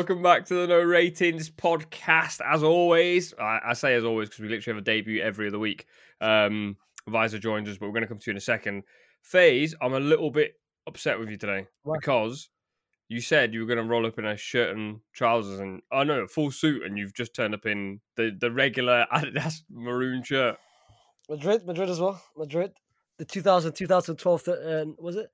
Welcome back to the No Ratings podcast. As always, I, I say as always because we literally have a debut every other week. Um, Vizeh joins us, but we're going to come to you in a second. Phase, I'm a little bit upset with you today because you said you were going to roll up in a shirt and trousers and I know full suit, and you've just turned up in the the regular Adidas maroon shirt. Madrid, Madrid as well. Madrid. The 2000, 2012, uh, was it?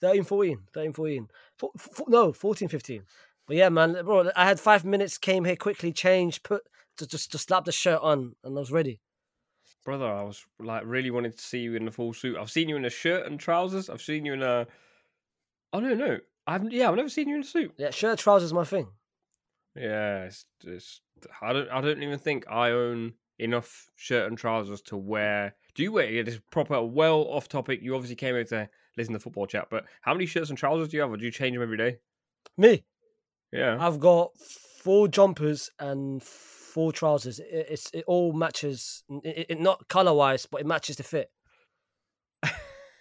13, 14. 13, 14. Four, four, no, 14, 15. But yeah, man, bro, I had five minutes, came here quickly, changed, put, to just, just slap the shirt on, and I was ready. Brother, I was like really wanted to see you in the full suit. I've seen you in a shirt and trousers. I've seen you in a. Oh no, no, I haven't. Yeah, I've never seen you in a suit. Yeah, shirt, trousers, my thing. Yeah, it's, it's I don't I don't even think I own enough shirt and trousers to wear. Do you wear this proper well off topic? You obviously came here to listen to football chat, but how many shirts and trousers do you have, or do you change them every day? Me, Yeah, I've got four jumpers and four trousers. It, it's it all matches, it, it, not color wise, but it matches the fit.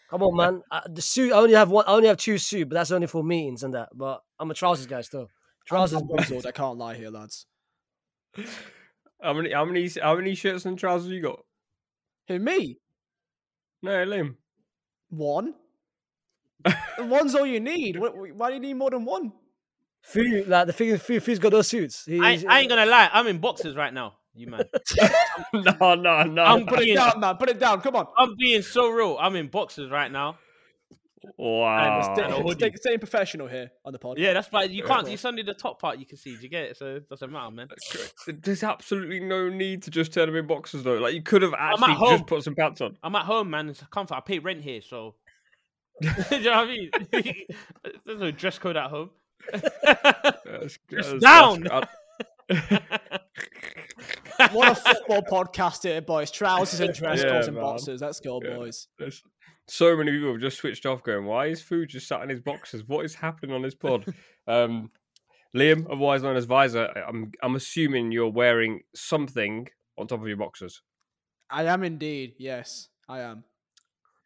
Come on, man. I, the suit. I only have one. I only have two suit, but that's only for meetings and that. But I'm a trousers guy still. Trousers. Trousers, I can't lie here, lads. how many how many how many shirts and trousers you got? Who me? No, Liam. One. One's all you need. Wh- wh- Why do you need more than one? Fu, like the thing is, Fu, Fu's got those suits. He, I, I ain't gonna lie, I'm in boxes right now. You man, no, no, no. I'm Put it down, man. Put it down. Come on. I'm being so real. I'm in boxes right now. wow. Stay, and stay, staying professional here on the pod. Yeah, that's why you can't. It's only the top part you can see. Do you get it? So it doesn't matter, man. There's absolutely no need to just turn them in boxes though. Like you could have at actually home. just put some pants on. I'm at home, man. It's comfort. I pay rent here, so. Do you know what I mean? There's no dress code at home. That's- that's- down. What a football podcast here, boys. Trousers and dress Yeah, codes and man. boxes. Let's go, Yeah. boys. There's so many people have just switched off going, why is food just sat in his boxes? What is happening on this pod? um, Liam, otherwise known as Vizeh, I- I'm I'm assuming you're wearing something on top of your boxes. I am indeed. Yes, I am.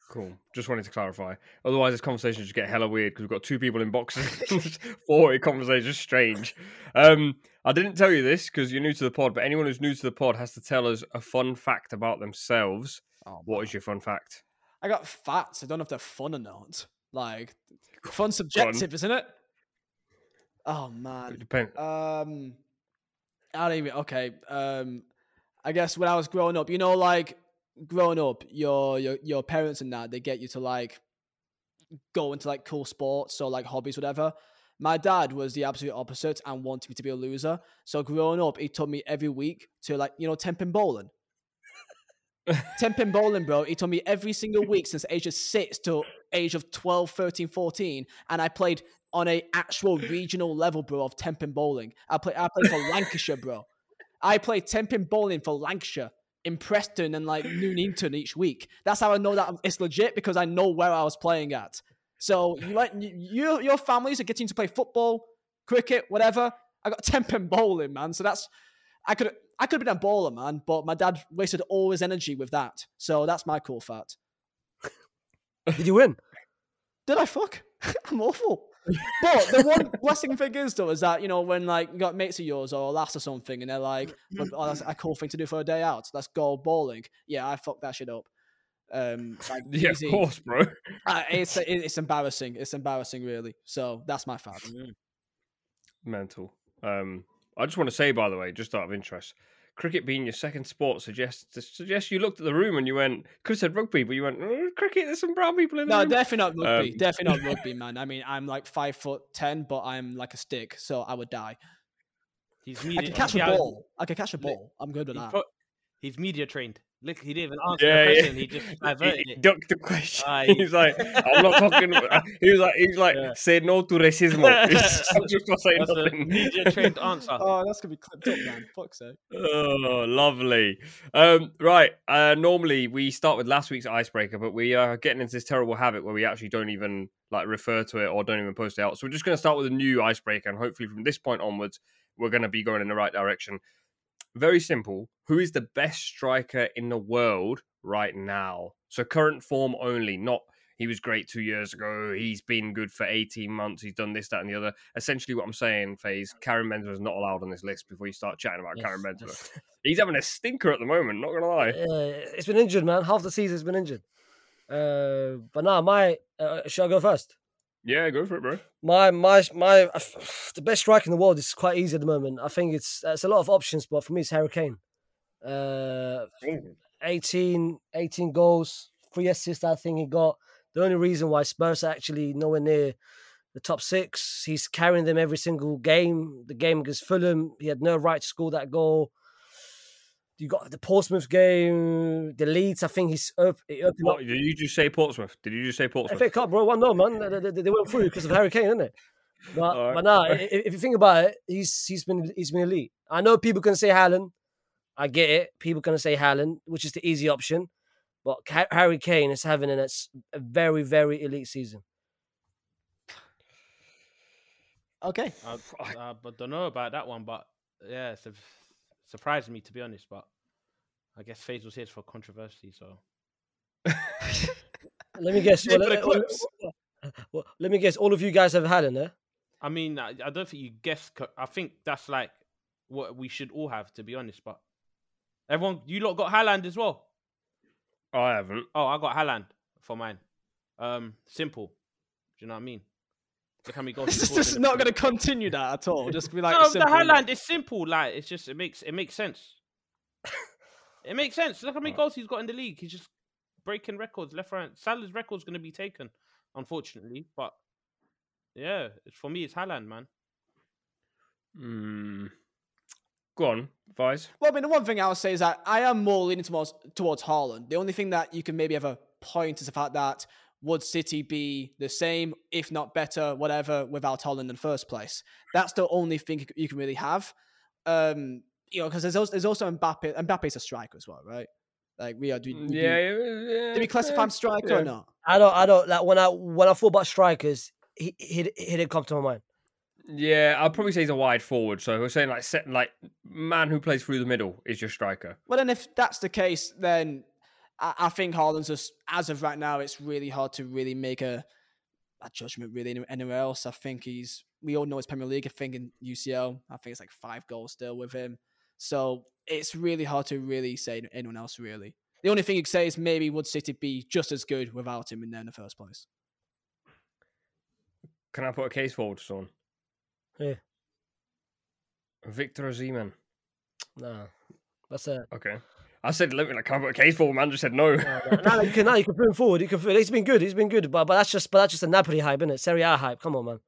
Cool. Just wanted to clarify. Otherwise, this conversation just get hella weird because we've got two people in boxes. Four conversation is strange. Um, I didn't tell you this because you're new to the pod, but anyone who's new to the pod has to tell us a fun fact about themselves. Oh, What is your fun fact? I got facts. I don't know if they're fun or not. Like, fun subjective, isn't it? Oh It man. depends. Um, I don't even. Okay. Um, I guess when I was growing up, you know, like growing up, your your your parents and that they get you to like go into like cool sports or like hobbies, whatever. My dad was the absolute opposite and wanted me to be a loser. So growing up, he took me every week to like you know ten pin bowling. ten pin bowling, bro. He told me every single week since age of six to age of 12, 13, 14. And I played on a actual regional level, bro, of 10 pin bowling. I play I played for Lancashire, bro. I played 10 pin bowling for Lancashire in Preston and like Nuneaton each week. That's how I know that it's legit because I know where I was playing at. So you like you, you your families are getting to play football, cricket, whatever. I got 10 pin bowling, man. So that's I could I could have been a bowler, man, but my dad wasted all his energy with that. So that's my cool fact. Did you win? Did I fuck? I'm awful. But the one blessing thing is though is that you know when like you got mates of yours or last or something and they're like, "Oh, that's a cool thing to do for a day out. Let's go bowling." Yeah, I fucked that shit up. Um, like, Yeah, easy. of course, bro. Uh, it's it's embarrassing. It's embarrassing, really. So that's my fact. Mental. Um, I just want to say, by the way, just out of interest, cricket being your second sport suggests suggests you looked at the room and you went, could have said rugby, but you went "Oh, cricket. There's some brown people in the No, room. definitely not rugby. Um, definitely not rugby, man. I mean, I'm like five foot ten, but I'm like a stick, so I would die. He's media- I can catch a ball. I can catch a ball. I'm good with He's, that. pro- he's media trained. Look, he didn't even answer Yeah, the yeah. question. He just He, diverted he it. ducked the question. Aye. He's like, I'm not talking. He was like, he's like, Yeah. say no to racism. I'm just not saying That's nothing. media trained answer. Oh, that's gonna be clipped up, man. Fuck's sake. Oh, lovely. Um, right. Uh, normally we start with last week's icebreaker, but we are getting into this terrible habit where we actually don't even like refer to it or don't even post it out. So we're just going to start with a new icebreaker, and hopefully from this point onwards, we're going to be going in the right direction. Very simple. Who is the best striker in the world right now? So current form only, not he was great two years ago. He's been good for 18 months. He's done this, that, and the other. Essentially, what I'm saying, FaZe, Karim Benzema is not allowed on this list before you start chatting about Yes, Karim Benzema. yes. He's having a stinker at the moment, not going to lie. Uh, it's been injured, man. Half the season's been injured. Uh, but now, my uh, should I go first? Yeah, go for it, bro. My my my the best striker in the world is quite easy at the moment. I think it's it's a lot of options, but for me, it's Harry Kane. Uh, 18, 18 goals, three assists. I think he got. The only reason why Spurs are actually nowhere near the top six, he's carrying them every single game. The game against Fulham, he had no right to score that goal. You got the Portsmouth game, the Leeds. I think he's op- he opened up What, did you just say Portsmouth? Did you just say Portsmouth? FA Cup, bro. One no, man. They, they, they went through because of Harry Kane, isn't it? But, Alright. but nah, if, if you think about it, he's he's been he's been elite. I know people can say Haaland. I get it. People can say Haaland, which is the easy option. But Harry Kane is having an, a very very elite season. Okay. Uh, I, I, but don't know about that one, but yeah, it's a, surprised me to be honest. But I guess FaZe was here for controversy, so Let me guess. Yeah, well, for the let, well, let me guess. All of you guys have Haaland, eh? I mean, I, I don't think you guess. I think that's like what we should all have, to be honest. But everyone, you lot got Haaland as well. I haven't. Oh, I got Haaland for mine. Um, simple. Do you know what I mean? Look how many goals. he This is just not going to continue that at all. Just be like, no, simple, the innit? Haaland is simple. Like it's just it makes it makes sense. it makes sense. Look how many goals he's got in the league. He's just breaking records left, right. Salah's record's going to be taken, unfortunately. But yeah, it's, for me, it's Haaland, man. Hmm. Go on, Vice. Well, I mean, the one thing I would say is that I am more leaning towards towards Haaland. The only thing that you can maybe have a point is the fact that would City be the same, if not better, whatever, without Haaland in the first place? That's the only thing you can really have. Um, you know, because there's also, there's also Mbappe. Mbappe's a striker as well, right? Like we are. Do, do, Yeah, yeah, yeah. do we classify him striker yeah. or not? I don't. I don't. Like when I when I thought about strikers, he he, he didn't come to my mind. Yeah, I'd probably say he's a wide forward. So we're saying like set like man who plays through the middle is your striker. Well, then if that's the case, then I, I think Haaland's just as of right now, it's really hard to really make a a judgment really anywhere else. I think he's we all know it's Premier League. I think in UCL, I think it's like five goals still with him. So it's really hard to really say anyone else really. The only thing you could say is maybe would City be just as good without him in there in the first place? Can I put a case forward to someone? Yeah. Victor Osimhen. No, that's a. Okay. I said, let me like, can I put a case forward? Man just said no. now you can now you can put him forward. You can. put- He's been good. He's been good. But but that's just but that's just a Napoli hype, isn't it? Serie A hype. Come on, man.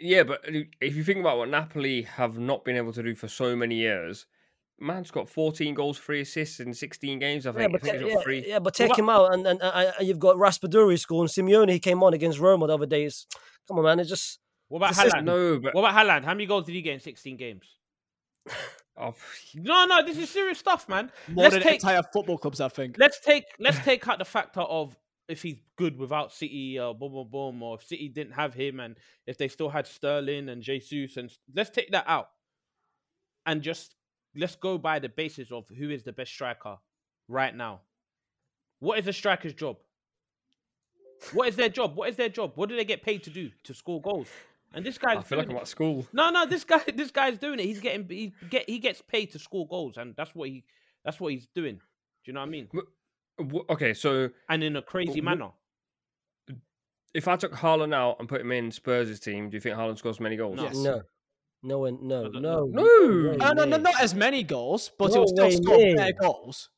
yeah, but if you think about what Napoli have not been able to do for so many years, man's got 14 goals, three assists in 16 games. I think. Yeah, but think ta- yeah, three. yeah, but take What him out, and and, and, and you've got Raspadori scoring. Simeone he came on against Roma the other day. It's- Come on, man. It's just What about Haaland? No, but What about Haaland? How many goals did he get in 16 games? oh, No, no, this is serious stuff, man. More let's than take entire football clubs, I think. let's take let's take out the factor of if he's good without City, uh, boom, boom, boom, or if City didn't have him, and if they still had Sterling and Jesus, and let's take that out, and just let's go by the basis of who is the best striker right now. What is a striker's job? What is their job? What is their job? What do they get paid to do? To score goals? And this guy's I feel like doing I'm it. at school. No, no, this guy, this guy's doing it. He's getting, he get, he gets paid to score goals, and that's what he, that's what he's doing. Do you know what I mean? W- Okay, so And in a crazy wh- manner. if I took Haaland out and put him in Spurs' team, do you think Haaland scores many goals? No. Yes. no, no, one, no, don't no, know. way Uh, no, no, not as many goals, but No he will still way score near. better goals.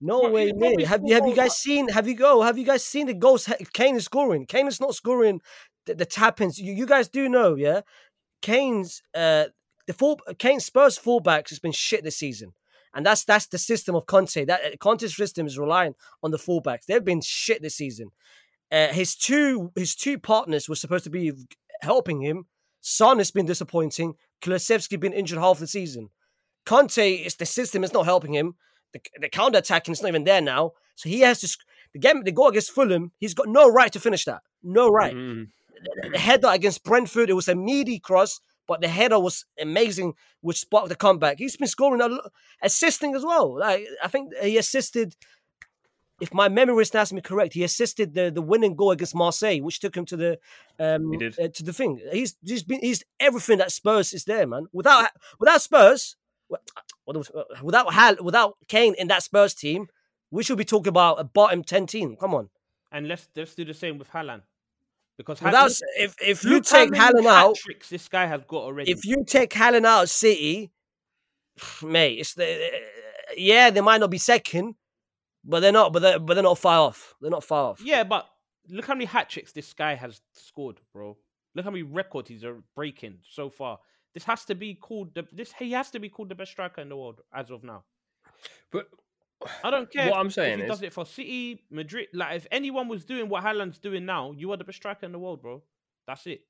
No But way he near. Have you have you guys but- seen? Have you go? Have you guys seen the goals? Kane is scoring. Kane is not scoring the, the tap ins. You, you guys do know, yeah. Kane's uh the full Kane Spurs fullbacks has been shit this season, and that's that's the system of Conte. That uh, Conte's system is relying on the fullbacks. They've been shit this season. Uh, his two his two partners were supposed to be helping him. Son has been disappointing. Kulusevski been injured half the season. Conte is the system is not helping him. The, the counter attacking is not even there now. So he has to the game the goal against Fulham. He's got no right to finish that. No right. Mm. The, the header against Brentford. It was a meaty cross, but the header was amazing, which sparked the comeback. He's been scoring a lo- assisting as well. Like I think he assisted if my memory serves me correct, he assisted the, the winning goal against Marseille, which took him to the um uh, to the thing. He's he's been he's everything that Spurs is there, man. Without without Spurs, without Hal, without Kane in that Spurs team, we should be talking about a bottom ten team. Come on. And let's let's do the same with Haaland. Because Without if if you take Haaland out, hat-tricks this guy has got already. if you take Haaland out of City, mate, it's the yeah they might not be second, but they're not. But they're but they're not far off. They're not far off. Yeah, but look how many hat tricks this guy has scored, bro. Look how many records he's uh, breaking so far. This has to be called the this. He has to be called the best striker in the world as of now. But I don't care. What I'm saying if he is- does it for City, Madrid. Like if anyone was doing what Haaland's doing now, you are the best striker in the world, bro. That's it.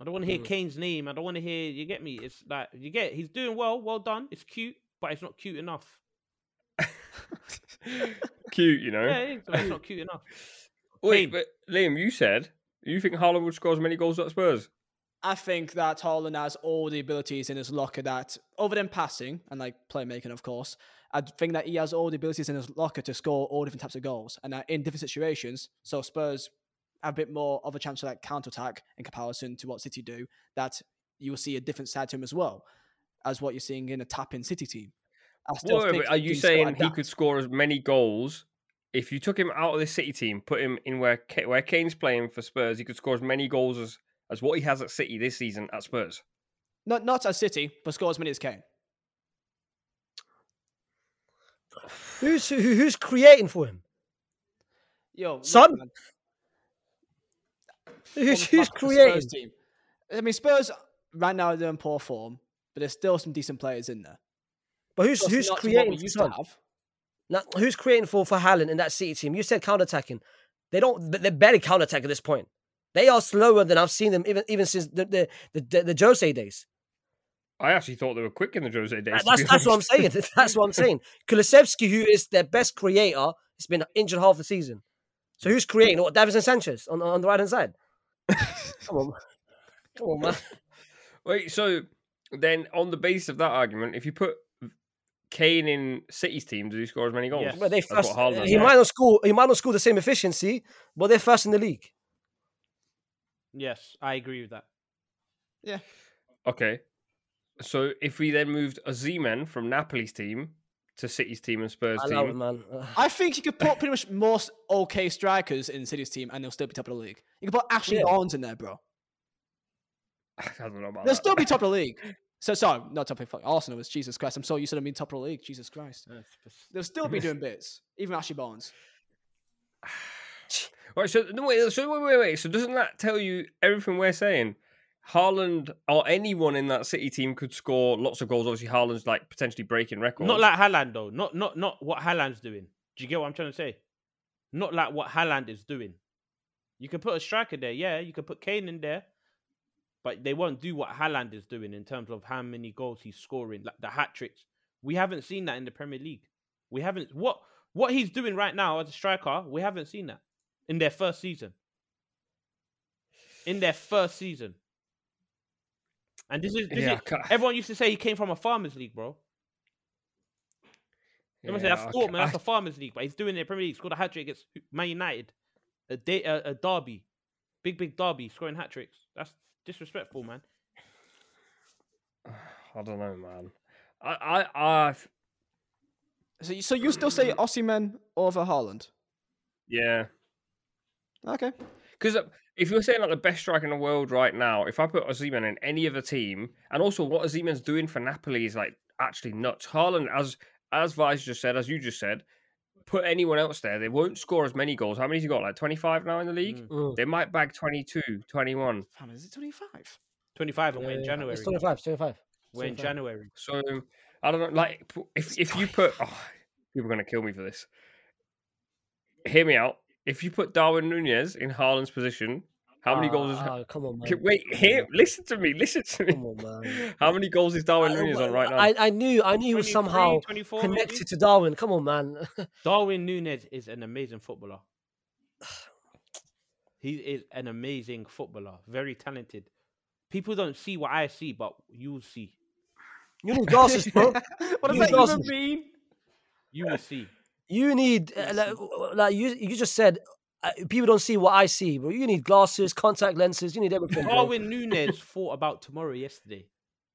I don't want to hear Mm. Kane's name. I don't want to hear. You get me? It's like you get. He's doing well. Well done. It's cute, but it's not cute enough. cute, you know. Yeah, it is, it's not cute enough. Wait, Kane. but Liam, you said you think Haaland would score as many goals at Spurs? I think that Haaland has all the abilities in his locker that, other than passing and like playmaking, of course, I think that he has all the abilities in his locker to score all different types of goals and that in different situations. So Spurs have a bit more of a chance to like counter attack in comparison to what City do. That you will see a different side to him as well as what you're seeing in a tap-in City team. I still Wait, think are you saying he adapt. could score as many goals if you took him out of the City team, put him in where Ka- where Kane's playing for Spurs? He could score as many goals as as what he has at City this season at Spurs. not not as City, but score as many as Kane? Who's who, who's creating for him? Yo, Son? man, Who's, almost who's back Spurs creating? team. I mean, Spurs right now they're in poor form, but there's still some decent players in there. But who's Just who's not what creating we for used to have. Now, who's creating for for Haaland in that City team? You said counter attacking. They don't. They're barely counter attack at this point. They are slower than I've seen them even even since the the the, the, the Jose days. I actually thought they were quick in the Jose days. That- That's that's what I'm saying. That's what I'm saying. Kulusevski, who is their best creator, has been injured half the season. So who's creating? What Davinson Sanchez on on the right hand side? Come on, come on, man. Wait, so then on the basis of that argument, if you put Kane in City's team, does he score as many goals? Yes. But they That's first. He might not score. He might not score the same efficiency, but they're first in the league. Yes, I agree with that. Yeah. Okay. So if we then moved Osimhen from Napoli's team to City's team and Spurs I love it, team, man. I think you could put pretty much most okay strikers in City's team and they'll still be top of the league. You can put Ashley Yeah. Barnes in there, bro. I don't know about that. They'll that. still be top of the league. So sorry, not top of the fuck, Arsenal was Jesus Christ. I'm so used to them being top of the league. Jesus Christ. They'll still be doing bits. Even Ashley Barnes. Right, so no, wait, so wait, wait, wait. So doesn't that tell you everything we're saying? Haaland or anyone in that City team could score lots of goals. Obviously, Haaland's like potentially breaking records. Not like Haaland though. Not not not what Haaland's doing. Do you get what I'm trying to say? Not like what Haaland is doing. You can put a striker there, yeah. You can put Kane in there, but they won't do what Haaland is doing in terms of how many goals he's scoring, like the hat tricks. We haven't seen that in the Premier League. We haven't what what he's doing right now as a striker. We haven't seen that in their first season. In their first season. And this is, this Yeah, is everyone used to say he came from a farmers league, bro. Everyone say Yeah, that's I thought, man. That's a farmers league, but he's doing it in the Premier League. Scored a hat trick against Man United, a, day, a, a derby, big big derby, scoring hat tricks. That's disrespectful, man. I don't know, man. I, I, I, So you, so you still say Osimhen over Haaland? yeah. Okay. Because if you're saying like the best striker in the world right now, if I put Osimhen in any other team, and also what Osimhen's doing for Napoli is like actually nuts. Haaland, as as Vice just said, as you just said, put anyone else there, they won't score as many goals. How many's he got? Like 25 now in the league? Mm. They might bag 22, 21. Fam, is it 25? Twenty five and we're in. January. It's 25, it's 25. We're in January. So I don't know. Like if if you put, oh, people are gonna kill me for this. Hear me out. If you put Darwin Nunez in Haaland's position, how many goals is? Ah, come on, man. Okay, Wait, hear, listen to me. Listen to me. Come on, man. How many goals is Darwin I- Nunez on right now? I, I knew I knew he was somehow 24 maybe? connected to Darwin. Come on, man. Darwin Nunez is an amazing footballer. He is an amazing footballer, very talented. People don't see what I see, but you'll see. you need glasses, bro. what does You that lost even me. mean? You will see. You need uh, like, like you you just said. Uh, people don't see what I see, bro. You need glasses, contact lenses. You need everything. Darwin Nunez thought about tomorrow yesterday.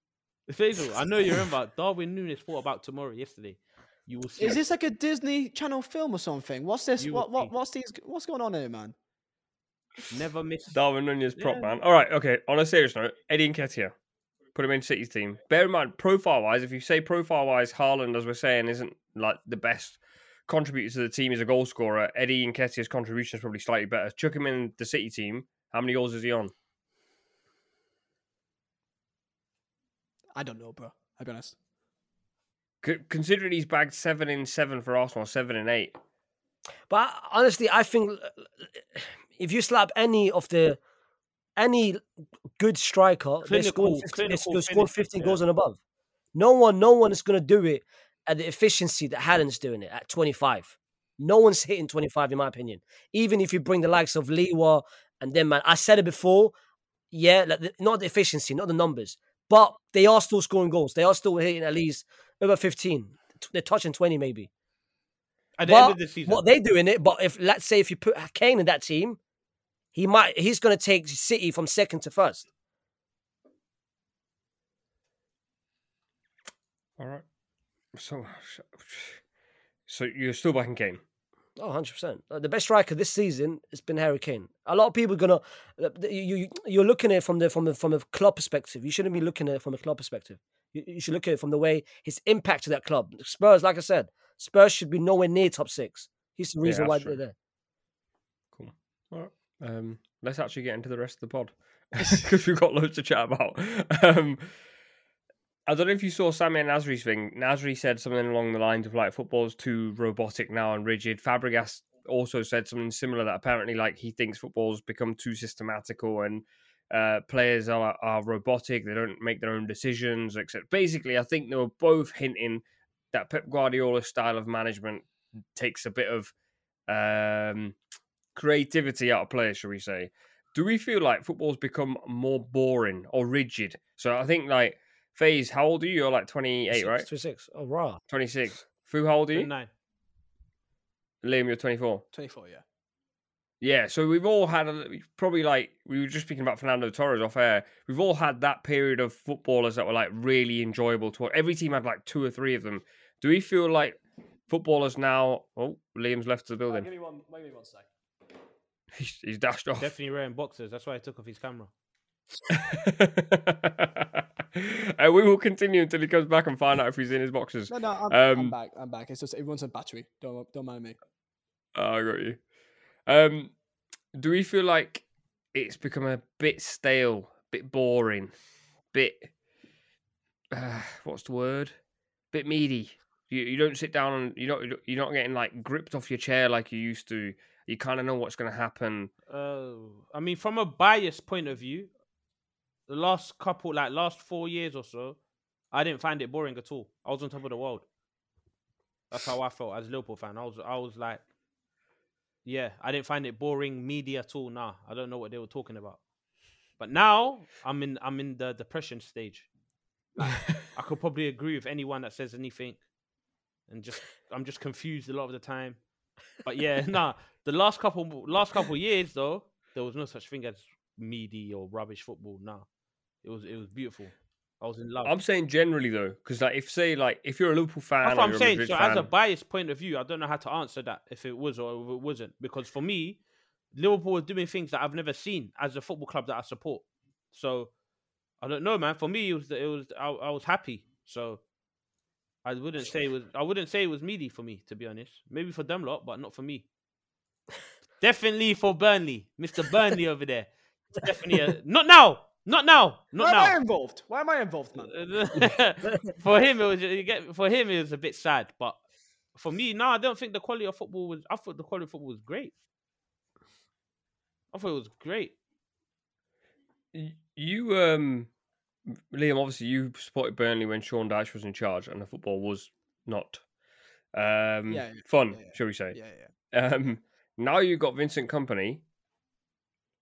Faysal, I know you remember. Darwin Nunez thought about tomorrow yesterday. You will see. Is this like a Disney Channel film or something? What's this? You What what what's these? What's going on here, man? never miss? Darwin Nunez prop Yeah. man. All right, okay. On a serious note, Eddie Nketiah, put him in City's team. Bear in mind, profile wise, if you say profile wise, Haaland, as we're saying, isn't like the best contributor to the team as a goal scorer. Eddie Nketiah's contribution is probably slightly better. Chuck him in the City team. How many goals is he on? I don't know, bro. I'll be honest. C- considering he's bagged seven in seven for Arsenal, seven in eight. But honestly, I think if you slap any of the any good striker, they're scoring Clinical- 50, they're clinical they're scoring finish, 50 yeah. goals and above. No one, no one is going to do it at the efficiency that Haaland's doing it at 25. No one's hitting 25, in my opinion. Even if you bring the likes of Lewa and then, man, I said it before. Yeah, like the, not the efficiency, not the numbers, but they are still scoring goals. They are still hitting at least over 15. They're touching 20, maybe. At the But end of the season, what they're doing it, but if let's say if you put Kane in that team, he might he's going to take City from second to first. All right. So, so you're still backing Kane. Oh, 100%. Uh, The best striker this season has been Harry Kane. A lot of people are gonna uh, you you you're looking at it from the from the from a club perspective. You shouldn't be looking at it from a club perspective. You, you should look at it from the way his impact to that club. Spurs, like I said, Spurs should be nowhere near top six. He's the Yeah, reason why that's they're there. Cool. All right. Um, let's actually get into the rest of the pod because we've got loads to chat about. Um, I don't know if you saw and Nasri's thing. Nasri said something along the lines of like football's too robotic now and rigid. Fabregas also said something similar that apparently like he thinks football's become too systematical and uh, players are are robotic. They don't make their own decisions, etc. Basically, I think they were both hinting that Pep Guardiola's style of management takes a bit of um, creativity out of players, shall we say? Do we feel like football's become more boring or rigid? So I think like Faze, how old are you? You're like 28, Six right? 26. Oh, raw. 26. Fu, how old are you? nine. Liam, you're 24. 24, yeah. Yeah, so we've all had a, probably like we were just speaking about Fernando Torres off air. We've all had that period of footballers that were like really enjoyable to watch. Every team had like two or three of them. Do we feel like footballers now? Oh, Liam's left the building. me one, give me one sec. He's, he's dashed off. Definitely wearing boxers. That's why I took off his camera. Uh, we will continue until he comes back and find out if he's in his boxes. No, no, I'm, I'm Um, back. I'm back. It's just everyone's on battery. Don't don't mind me. Oh, I got you. Um, do we feel like it's become a bit stale, bit boring, bit uh, what's the word? Bit meaty. You you don't sit down and you're not you're not getting like gripped off your chair like you used to. You kind of know what's going to happen. Uh, I mean, from a biased point of view, the last couple, like last four years or so, I didn't find it boring at all. I was on top of the world. That's how I felt as a Liverpool fan. I was, I was like, yeah, I didn't find it boring media at all. Nah, I don't know what they were talking about. But now I'm in, I'm in the depression stage. I could probably agree with anyone that says anything, and just I'm just confused a lot of the time. But yeah, nah. The last couple last couple years though, there was no such thing as meaty or rubbish football. Nah, it was it was beautiful. I was in love. I'm saying generally though, because like if say like if you're a Liverpool fan, That's what I'm saying. So fan, as a biased point of view, I don't know how to answer that if it was or if it wasn't. Because for me, Liverpool was doing things that I've never seen as a football club that I support. So I don't know, man. For me, it was it was I, I was happy. So I wouldn't say it was I wouldn't say it was meaty for me, to be honest. Maybe for them lot, but not for me. Definitely for Burnley, Mister Burnley over there. Definitely, a, not now, not now, not Why now. am I involved? Why am I involved, man? for him, it was you get for him it was a bit sad, but for me, no, I don't think the quality of football was. I thought the quality of football was great. I thought it was great. You, um, Liam, obviously you supported Burnley when Sean Dyche was in charge, and the football was not um, Yeah, yeah, fun, yeah, yeah. shall we say? Yeah, yeah. Um, now you've got Vincent Kompany.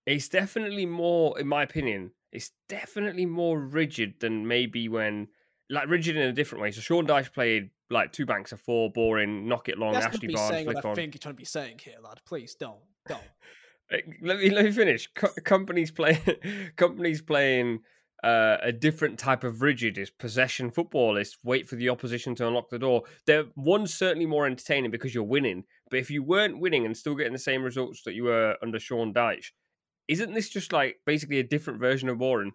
It's definitely more, in my opinion, it's definitely more rigid than maybe when, like rigid in a different way. So Sean Dyche played like two banks of four, boring, knock it long, Let's Ashley Barnes, saying what I on. think you're trying to be saying here, lad. Please don't, don't. Let me let me finish. Co- Kompany's play Kompany's playing uh, a different type of rigid is possession football. Is wait for the opposition to unlock the door. They're one's certainly more entertaining because you're winning. But if you weren't winning and still getting the same results that you were under Sean Dyche, isn't this just like basically a different version of boring?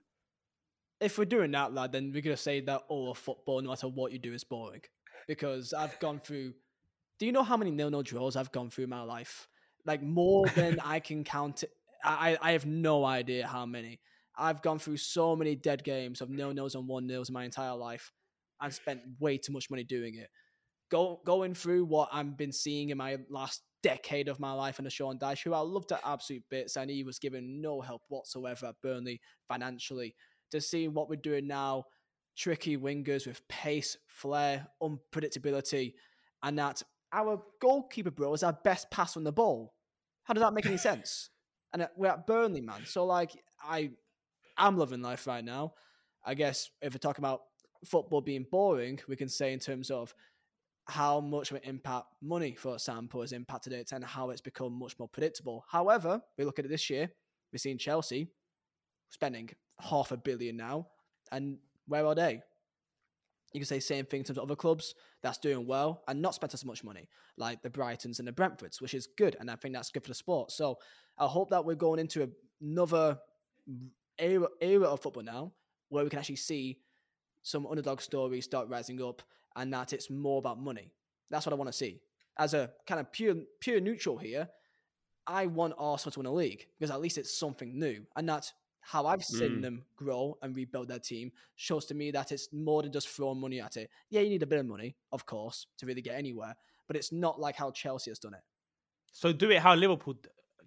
If we're doing that, lad, then we're gonna say that all of football, no matter what you do, is boring. Because I've gone through. Do you know how many nil-nil draws I've gone through in my life? Like more than I can count. I I have no idea how many. I've gone through so many dead games of nil-nils and one-nils in my entire life, and spent way too much money doing it. Go going through what I've been seeing in my last decade of my life under Sean Dyche, who I loved at absolute bits, and he was given no help whatsoever at Burnley financially. To see what we're doing now, tricky wingers with pace, flair, unpredictability, and that our goalkeeper, bro, is our best pass on the ball. How does that make any sense? And uh, we're at Burnley, man. So like, I, I'm loving life right now. I guess if we're talking about football being boring, we can say in terms of how much of an impact money, for example, has impacted it and how it's become much more predictable. However, we look at it this year, we've seen Chelsea spending half a billion now, and where are they? You can say same thing in terms of other clubs that's doing well and not spent as much money, like the Brightons and the Brentfords, which is good, and I think that's good for the sport. So I hope that we're going into another era, era of football now, where we can actually see some underdog stories start rising up, and that it's more about money. That's what I want to see. As a kind of pure pure neutral here, I want Arsenal to win a league because at least it's something new, and that's how I've seen Mm. them grow and rebuild their team shows to me that it's more than just throwing money at it. Yeah, you need a bit of money, of course, to really get anywhere, but it's not like how Chelsea has done it. So do it how Liverpool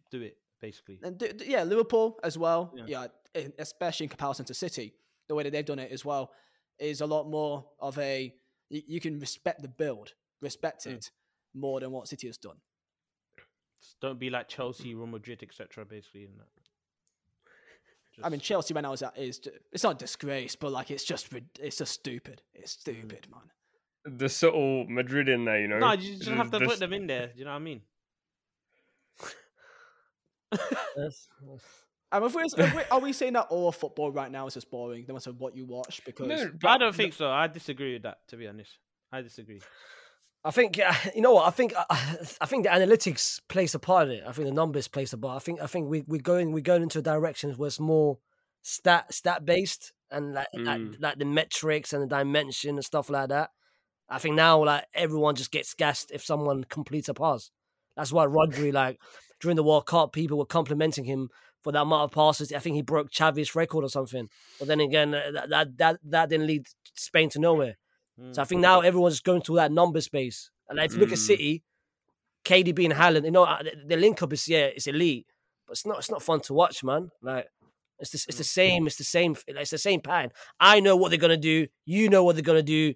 do it, basically. And d- d- yeah, Liverpool as well. Yeah. Yeah. especially in comparison to City, the way that they've done it as well is a lot more of a y- you can respect the build, respect Mm. it more than what City has done. Just Don't be like Chelsea, Real Madrid, etc. Basically, in that. I mean, Just- Chelsea right now is is it's not a disgrace, but like it's just it's just stupid. It's stupid, man. The subtle Madrid in there, you know. no, you just have to the- put them in there. Do you know what I mean? Yes. Um, if we're, if we are we saying that all football right now is just boring, no matter what you watch? Because No, I don't think so. I disagree with that. To be honest, I disagree. I think uh, you know what I think. I think the analytics plays a part in it. I think the numbers plays a part. I think I think we we're going we're going into directions where it's more stat stat based and like, like Mm. like the metrics and the dimension and stuff like that. I think now like everyone just gets gassed if someone completes a pass. That's why Rodri like during the World Cup people were complimenting him for that amount of passes. I think he broke Xavi's record or something. But then again, uh, that that that, that didn't lead Spain to nowhere. So I Mm. think now everyone's going to that number space. And like, if you look at Mm. City, KDB and Haaland, you know, uh, the- the link up is yeah, it's elite, but it's not. It's not fun to watch, man. Like it's the, it's the same. It's the same. It's the same pattern. I know what they're gonna do. You know what they're gonna do.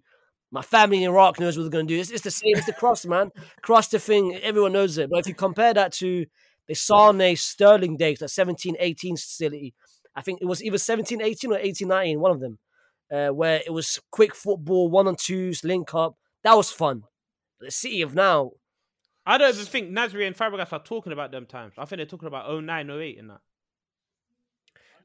My family in Iraq knows what they're gonna do. It's, it's the same. It's the cross, man. Cross the thing. Everyone knows it. But if you compare that to the Sane Sterling days, that 17, 18 facility, I think it was either 17, 18 or 18, 19, one of them uh, where it was quick football, one on twos, link up. That was fun. The City of now, I don't even think Nasri and Fabregas are talking about them times. I think they're talking about 09, 08 and that.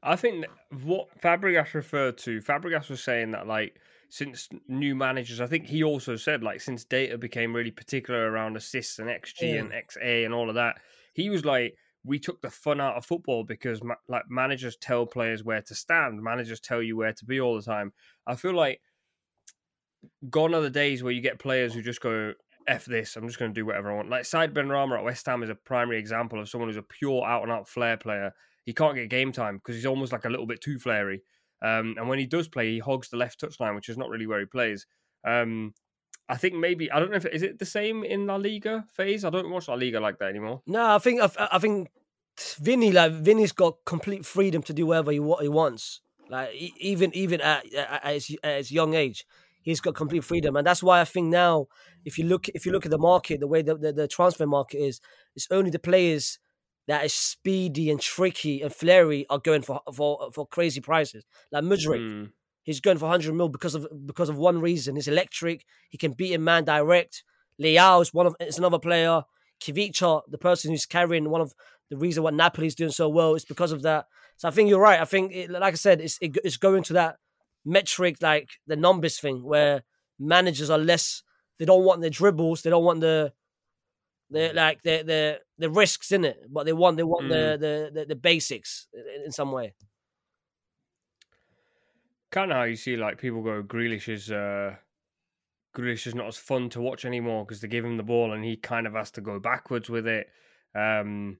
I think what Fabregas referred to, Fabregas was saying that like since new managers, I think he also said like since data became really particular around assists and XG Yeah. and XA and all of that, he was like, we took the fun out of football because ma- like managers tell players where to stand, managers tell you where to be all the time. I feel like gone are the days where you get players who just go. F this, I'm just going to do whatever I want. Like Said Benrahma at West Ham is a primary example of someone who's a pure out and out flair player he can't get game time because he's almost like a little bit too flary. Um, and when he does play, he hogs the left touchline, which is not really where he plays. Um, I think maybe I don't know if is it the same in La Liga phase. I don't watch La Liga like that anymore. no, I think I, I think Vinny like Vinny's got complete freedom to do whatever he what he wants. Like even even at, at, at, his, at his young age, he's got complete freedom, and that's why I think now, if you look if you look at the market, the way the, the, the transfer market is, it's only the players that is speedy and tricky and flary are going for for for crazy prices. Like Mudryk, Mm, he's going for 100 mil because of because of one reason. He's electric. He can beat a man direct. Leao is one of is another player. Khvicha, the person who's carrying one of the reason why Napoli is doing so well is because of that. So I think you're right. I think, it, like I said, it's it, it's going to that metric, like the numbers thing, where managers are less. They don't want the dribbles. They don't want the the mm. like the the the risks in it, but they want they want the, mm. the the the basics in some way. Kind of how you see like people go, Grealish is uh, Grealish is not as fun to watch anymore because they give him the ball and he kind of has to go backwards with it. Um,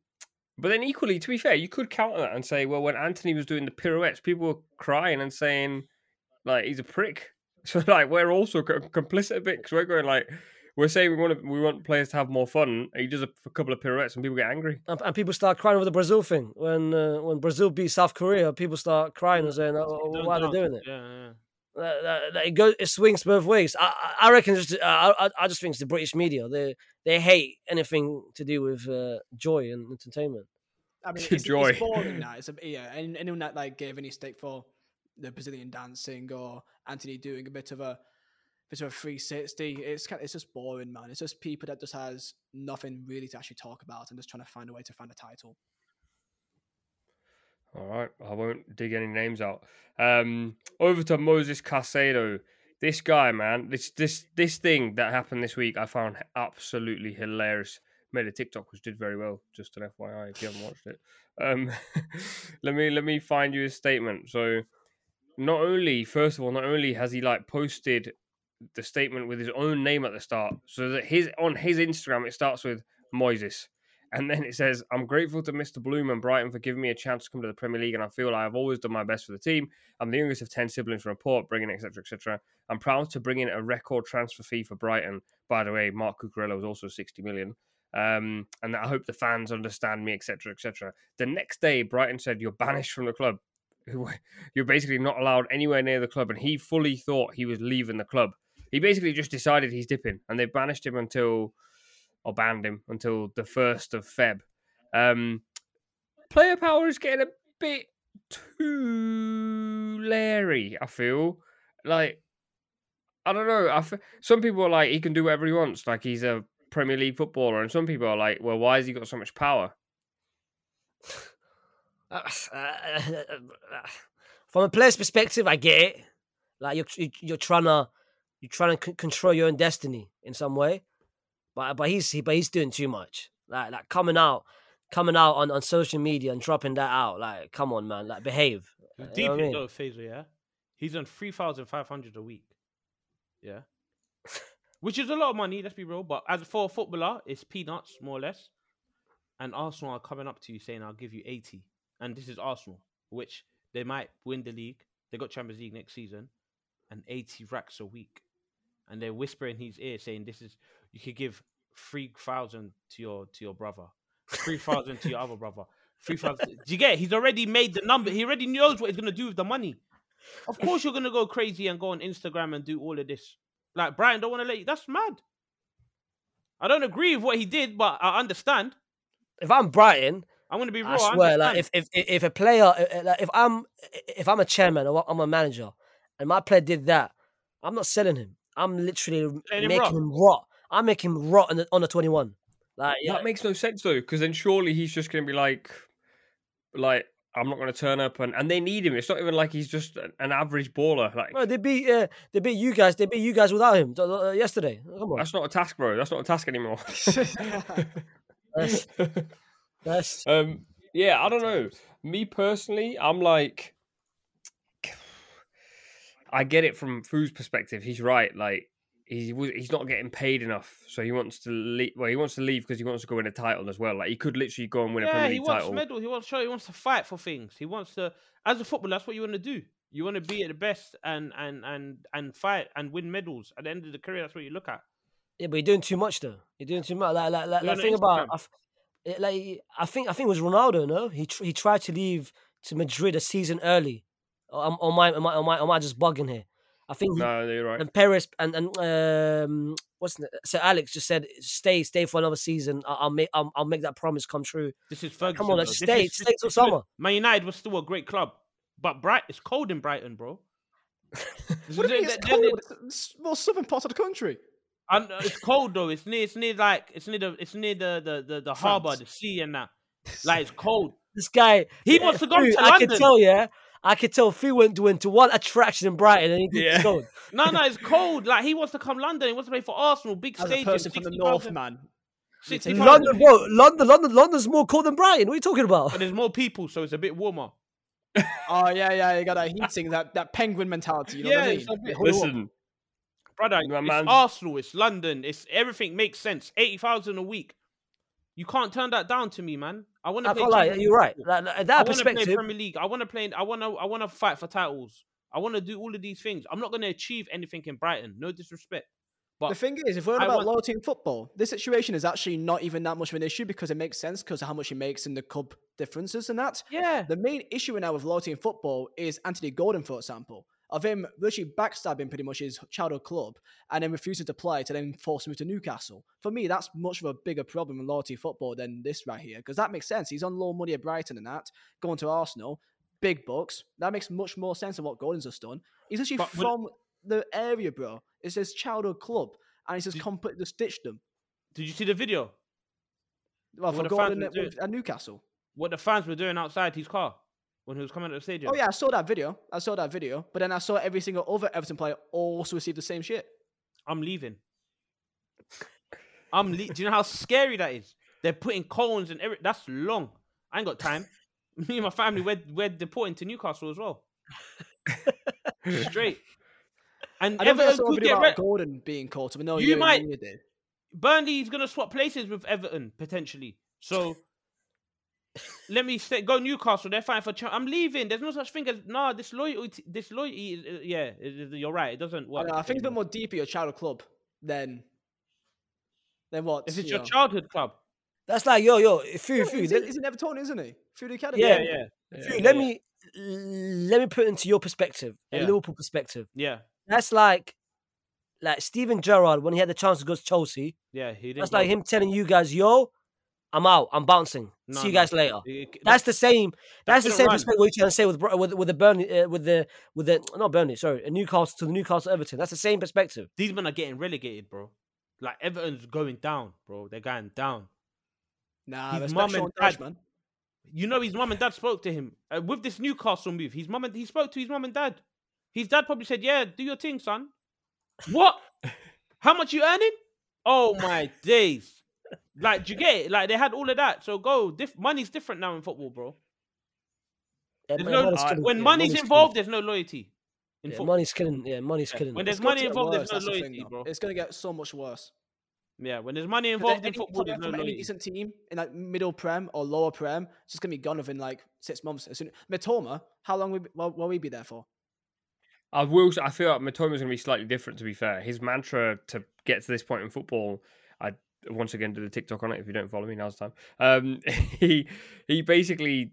but then equally, to be fair, you could counter that and say, well, when Antony was doing the pirouettes, people were crying and saying like he's a prick. So like we're also complicit a bit because we're going like we're saying we want to, we want players to have more fun. He does a, a couple of pirouettes and people get angry. And, and people start crying over the Brazil thing when uh, when Brazil beat South Korea. People start crying and saying, oh, Don't "Why are they doing it?" Yeah, yeah. That- that- that it goes, it swings both ways. I, I I reckon. Just, uh, I, I- I just think it's the British media. They they hate anything to do with uh, joy and entertainment. I mean, To it's, joy. it's boring now. It's a, yeah, anyone that like gave any stake for the Brazilian dancing or Antony doing a bit of a of a 360, it's kind it's just boring, man. It's just people that just has nothing really to actually talk about and just trying to find a way to find a title. All right, I won't dig any names out. Um, over to Moises Caicedo. This guy, man, this this this thing that happened this week, I found absolutely hilarious. Made a TikTok which did very well. Just an FYI, if you haven't watched it. Um, let me let me find you a statement. So, not only, first of all, not only has he like posted the statement with his own name at the start, so that his on his Instagram it starts with Moises. And then it says, I'm grateful to Mr. Bloom and Brighton for giving me a chance to come to the Premier League, and I feel I have always done my best for the team. I'm the youngest of 10 siblings from a port, bringing etc., etc. I'm proud to bring in a record transfer fee for Brighton. By the way, Marc Cucurella was also 60 million. Um, and I hope the fans understand me, etc., etc. The next day, Brighton said, You're banished from the club. You're basically not allowed anywhere near the club. And he fully thought he was leaving the club. He basically just decided he's dipping, and they banished him until or banned him until the first of Feb. Um, player power is getting a bit too Larry. I feel like I don't know. I f- some people are like he can do whatever he wants, like he's a Premier League footballer, and some people are like, well, why has he got so much power? From a player's perspective, I get it. Like you're you're trying to you're trying to c- control your own destiny in some way, but uh, but he's he, but he's doing too much. Like like coming out coming out on, on social media and dropping that out. Like come on, man. Like behave. You know Deep what I mean? into Phaser, yeah. He's on three thousand five hundred a week. Yeah. Which is a lot of money, let's be real. But as for a footballer, it's peanuts, more or less. And Arsenal are coming up to you saying, I'll give you 80. And this is Arsenal, which they might win the league. They got Champions League next season. And 80 racks a week. And they whisper in his ear saying, This is you could give three thousand to your to your brother. Three thousand to your other brother. Three thousand. Do you get? it? He's already made the number. He already knows what he's gonna do with the money. Of course, you're gonna go crazy and go on Instagram and do all of this. Like Brian, don't want to let you. That's mad. I don't agree with what he did, but I understand. If I'm Brighton, I'm gonna be real. I I swear, like if, if if a player, uh, uh, like if I'm if I'm a chairman or I'm a manager, and my player did that, I'm not selling him. I'm literally Letting him making rot. him rot. I'm making him rot on the, on the 21. Like yeah, That makes no sense though, because then surely he's just going to be like, like I'm not going to turn up, and and they need him. It's not even like he's just an- average baller. Like they beat uh, they beat you guys. They beat you guys without him uh, yesterday. Come on, that's not a task, bro. That's not a task anymore. that's, that's um, yeah, I don't know. Me personally, I'm like, I get it from Fu's perspective. He's right. Like he he's not getting paid enough, so he wants to leave. Well, he wants to leave because he wants to go win a title as well. Like he could literally go and win a yeah, Premier he League wants title. medal. He wants show. He wants to fight for things. He wants to. As a footballer, that's what you want to do. You want to be at the best and and and and fight and win medals. At the end of the career, that's what you look at. yeah, but you're doing too much though. You're doing too much. Like like like, You're like on think about Instagram. I f- it- like I think I think it was Ronaldo. No, he tr- he tried to leave to Madrid a season early. Or, am- or am I am I am I, am I just bugging here? I think he, No, you're right. and Paris and and um what's the, so Alex just said stay stay for another season. I, I'll make I'll, I'll make that promise come true. This is Ferguson. Come on, though. let's stay- is- stay till this is- summer. Man United was still a great club, but Bright it's cold in Brighton, bro. What do you mean it's they- cold? It's the s- most southern part of the country. I know it's cold though. It's near. It's near like it's near the. It's near the the the, the harbor, the sea, and that. Like it's cold. This guy, He wants to go Fu, to I could London. tell, yeah. I could tell Phil went went to one attraction in Brighton and he did Yeah. yeah. No, no, it's cold. Like he wants to come London. He wants to play for Arsenal, big As a stadium. from the 60,000 north, man. London, bro. London, London, London's more cold than Brighton. What are you talking about? But there's more people, so it's a bit warmer. Oh yeah, yeah, you got that heating, that that penguin mentality. You know yeah, what I mean? bit. Listen, brother. My it's man's- Arsenal. It's London. It's everything makes sense. Eighty thousand a week. You can't turn that down to me, man. I want to play. can't lie. Champions You're right. League Like, like, I that want to play. Premier League. I want to play. I want to. I want to fight for titles. I want to do all of these things. I'm not going to achieve anything in Brighton. No disrespect. But The thing is, if we're about want- loyalty in football, this situation is actually not even that much of an issue because it makes sense because of how much he makes in the club differences and that. yeah, The main issue now with loyalty in football is Anthony Gordon, for example, of him literally backstabbing pretty much his childhood club and then refusing to play to then force him to Newcastle. For me, that's much of a bigger problem in loyalty football than this right here because that makes sense. He's on low money at Brighton and that, going to Arsenal, big bucks. That makes much more sense than what Gordon's just done. He's actually But when- from the area, bro. It's his childhood club and he's just Did- completely just ditched them. did you see the video? Well, What for Gordon at, at Newcastle. What the fans were doing outside his car when he was coming out of the stadium? Oh yeah, I saw that video. I saw that video, but then I saw every single other Everton player also receive the same shit. I'm leaving. I'm. Le- Do you know how scary that is? They're putting cones and every. That's long. I ain't got time. Me and my family, we're we're deporting to Newcastle as well. Straight. And I don't think I Everton could get about rid- Gordon being caught. But no, You yeah, might-. Burnley's gonna swap places with Everton potentially. So let me say, go Newcastle. They're fighting for. Cha- I'm leaving. There's no such thing as nah. This loyalty. This loyalty. Is, uh, yeah, it- it- you're right. It doesn't work. don't know, I think it's a bit more deep in your childhood club than than what. If it's you your know. childhood club. That's like yo, yo, Yeah, Fu, Fu. he's, let- he's Everton, isn't he? Through the academy. Yeah, yeah, Fu, let me let me put into your perspective, a Yeah. Liverpool perspective. yeah, That's like like Steven Gerrard when he had the chance to go to Chelsea. yeah. He didn't. That's like him telling you guys, "Yo, I'm out. I'm bouncing. No, See you no. guys later." It- it- That's the same. That's the same run. perspective what you're trying to say with with with the Burnley uh, with the with the not Burnley, sorry, a Newcastle to the Newcastle Everton. That's the same perspective. these men are getting relegated, bro. Like Everton's going down, bro. They're going down. Nah, His respect mum and dad- man. You know, his mum and dad spoke to him uh, with this Newcastle move. His mum and he spoke to his mum and dad. His dad probably said, "Yeah, do your thing, son." What? How much you earning? Oh my days! Like, do you get it? Like they had all of that. So go. Dif- money's different now in football, bro. Yeah, man, no, money's I- killing- when yeah, money's money's involved, killing. there's no loyalty in Yeah, football. money's killing. Yeah, money's killing. when there's It's going money to get involved, there's worse, no that's the thing, loyalty, though. bro. It's going to get so much worse. Yeah, when there's money involved in football, player there's no from any decent team in like middle prem or lower prem, it's just gonna be gone within like six months. As soon, Mitoma, how long will, will, will we be there for? I will. s- I feel like Mitoma's going to be slightly different. To be fair, his mantra to get to this point in football, I once again did a TikTok on it. If you don't follow me, now's the time. Um, he he basically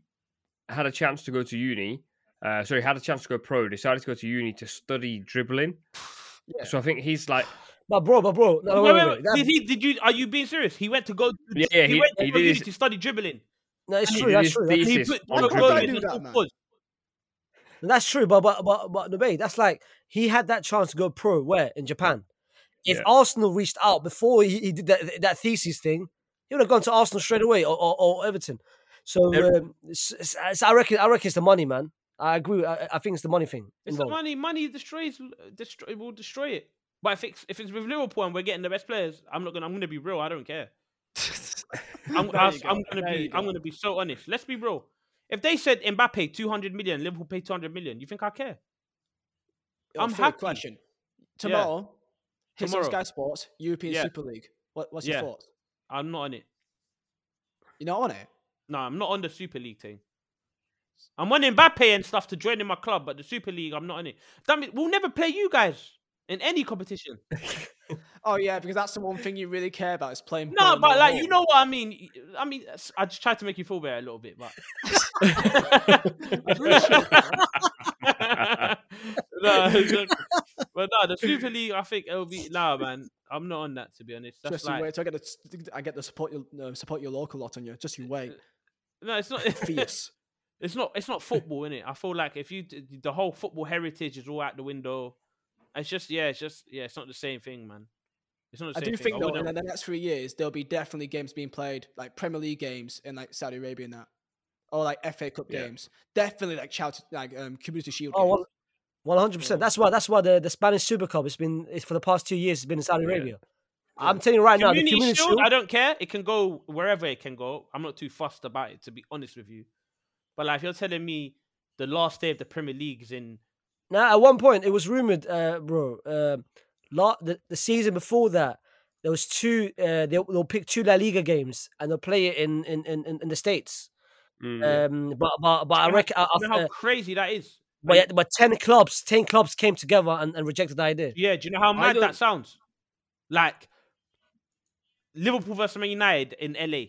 had a chance to go to uni. Uh, sorry, had a chance to go pro. Decided to go to uni to study dribbling. Yeah. So I think he's like, But bro, but bro, no, Wait, wait, wait, wait, wait. Did he? Did you? Are you being serious? He went to go. Yeah, yeah, he- went to he go did uni his- to study dribbling. no, it's he true. That's true. That's, He thesis put on Why Joe can't do that, man? that's true. But but but but no, that's like he had that chance to go pro. Where in Japan? If Yeah. Arsenal reached out before he, he did that that thesis thing, he would have gone to Arsenal straight away or, or, or Everton. So Every- um, it's, it's, it's- I reckon I reckon it's the money, man. I agree. I, I think it's the money thing. It's the money. Money destroys. Destroy. It will destroy it. But if it's if it's with Liverpool and we're getting the best players, I'm not gonna. I'm gonna be real. I don't care. I'm, I, you go, am gonna there be. you I'm gonna be so honest. Let's be real. If they said Mbappe 200 million, Liverpool pay 200 million, you think I care? Yo, I'm Phil, happy. Question. Tomorrow, hits on Tomorrow. Sky Sports, European Yeah. Super League. What, what's Yeah. your thoughts? I'm not on it. You're not on it? No, I'm not on the Super League team. I'm on Mbappe and stuff to join in my club, but the Super League, I'm not on it. Damn it, we'll never play you guys in any competition. Oh yeah, because that's the one thing you really care about is playing. No, but like you know what I mean. I mean, I just tried to make you feel better a little bit, but. no, but no, the Super League, I think it'll be nah, man. I'm not on that to be honest. That's Just you like, wait till I get the I get the support your uh, support your local lot on you. Just you wait. no, it's not. Fierce. It's not. It's not football, in it. I feel like if you the whole football heritage is all out the window. It's just yeah. It's just yeah. It's not the same thing, man. It's not the I same do thing. think though, in the next three years, there'll be definitely games being played, like Premier League games in like Saudi Arabia and that, or like FA Cup Yeah. games. Definitely like shout like um, Community Shield. Oh, games. One- hundred percent. That's why. That's why the, the Spanish Super Cup has been it's for the past two years. It's been in Saudi Yeah. Arabia. I'm telling you right now, the Community community Shield, Shield. I don't care. It can go wherever it can go. I'm not too fussed about it, to be honest with you. But like, if you're telling me the last day of the Premier League is in, Now, at one point, it was rumored, uh, bro. Uh, la- the, the season before that, there was two. Uh, they'll, they'll pick two La Liga games and they'll play it in in in, in- the states. Mm. Um, but but but I you know- reckon. I, you know how uh, crazy that is. But, yeah, but ten clubs, ten clubs came together and, and rejected the idea. yeah, do you know how mad that sounds? Like Liverpool versus Man United in LA.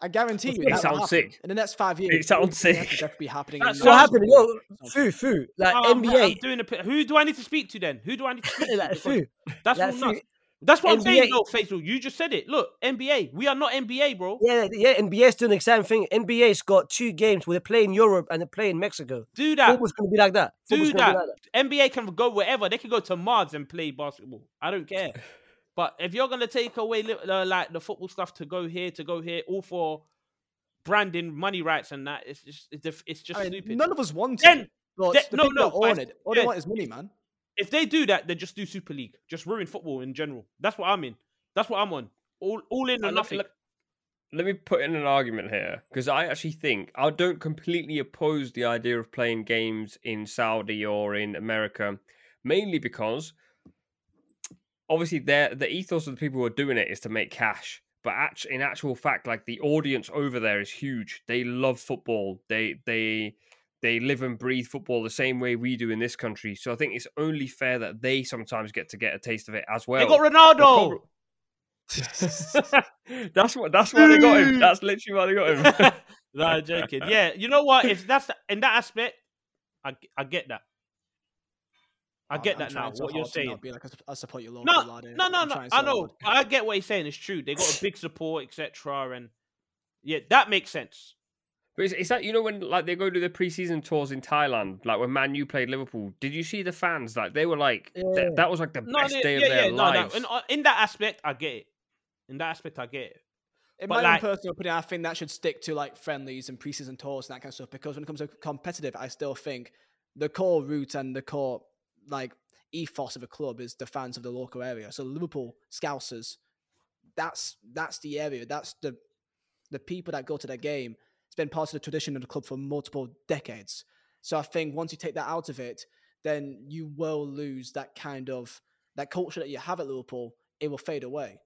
I guarantee you, It that sounds sick. in the next five years. sounds it will sick. Definitely be happening. That's in So what happened, yo, Fu Fu, like Oh, I'm- I'm NBA, doing a. pi- Who do I need to speak to then? Who do I need to speak to? like Because foo, That's like all nuts. That's what I'm saying, though, Faysal. You just said it. Look, NBA. We are not NBA, bro. Yeah, yeah, NBA's doing the exact same thing. NBA's got two games where they play in Europe and they play in Mexico. Do that. Football's gonna be like that. Do gonna be that. NBA can go wherever. They can go to Mars and play basketball. I don't care. But if you're gonna take away uh, like the football stuff to go here, to go here, all for branding, money rights, and that, it's just it's, just I mean, stupid. none of us want Then- it. But then- the no, no, that but- it, all they want is money, man. If they do that, then just do Super League. Just ruin football in general. That's what I'm in. That's what I'm on. All all in or nothing. let- let me put in an argument here because I actually think I don't completely oppose the idea of playing games in Saudi or in America, mainly because obviously they the ethos of the people who are doing it is to make cash. But in actual fact, like the audience over there is huge. They love football. They they they live and breathe football the same way we do in this country. So I think it's only fair that they sometimes get to get a taste of it as well. they got The Ronaldo. that's what. That's why they got him. That's literally why they got him. no, I'm joking. Yeah, you know what? If that's in that aspect, I I get that. I Oh, get I'm that now. trying so What you're hard to not saying. Be like, I support your local No, lad no, no, no. trying I know. hard. I get what he's saying. It's true. They got a big support, etc. And yeah, that makes sense. But it's, it's that you know when like they go to the preseason tours in Thailand, like when Man U played Liverpool. Did you see the fans? Like they were like th- that was like the No, best yeah, day of their yeah, no, no. lives. In, uh, in that aspect, I get it. In that aspect, I get it. In But my like- own personal opinion, I think that should stick to like friendlies and preseason tours and that kind of stuff. Because when it comes to competitive, I still think the core root and the core like ethos of a club is the fans of the local area. So Liverpool Scousers, that's that's the area. That's the the people that go to their game. Been part of the tradition of the club for multiple decades. So I think once you take that out of it, then you will lose that kind of that culture that you have at Liverpool. It will fade away.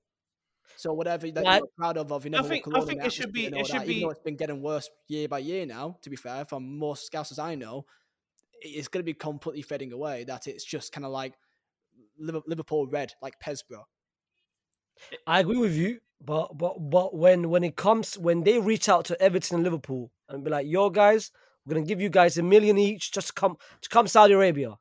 So whatever that yeah, you're proud of, of you never think- I think it should be- it should that, even be- though it's been getting worse year by year now. To be fair, from most scouts as I know, it's going to be completely fading away. That it's just kind of like Liverpool red, like Pesbro. Eh, I agree with you, but but but when when it comes when they reach out to Everton and Liverpool and be like, "Yo, guys, we're gonna give you guys a million each just to come to come Saudi Arabia,"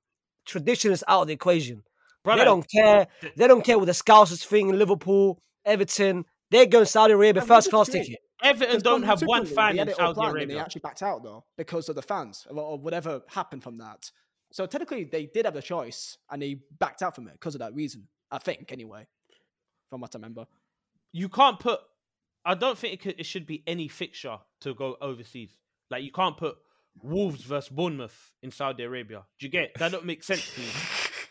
tradition is out of the equation. Brother, they don't care. They don't care what the Scousers thing in Liverpool, Everton. They're going Saudi Arabia first class ticket. Everton don't have one fan they had in it all Saudi planned and They actually backed out though because of the fans or, or whatever happened from that. So technically, they did have a choice and they backed out from it because of that reason. I think, anyway, from what I remember. You can't put. I don't think it, could, it should be any fixture to go overseas. Like you can't put Wolves versus Bournemouth in Saudi Arabia. Do you get that? Don't make sense to me.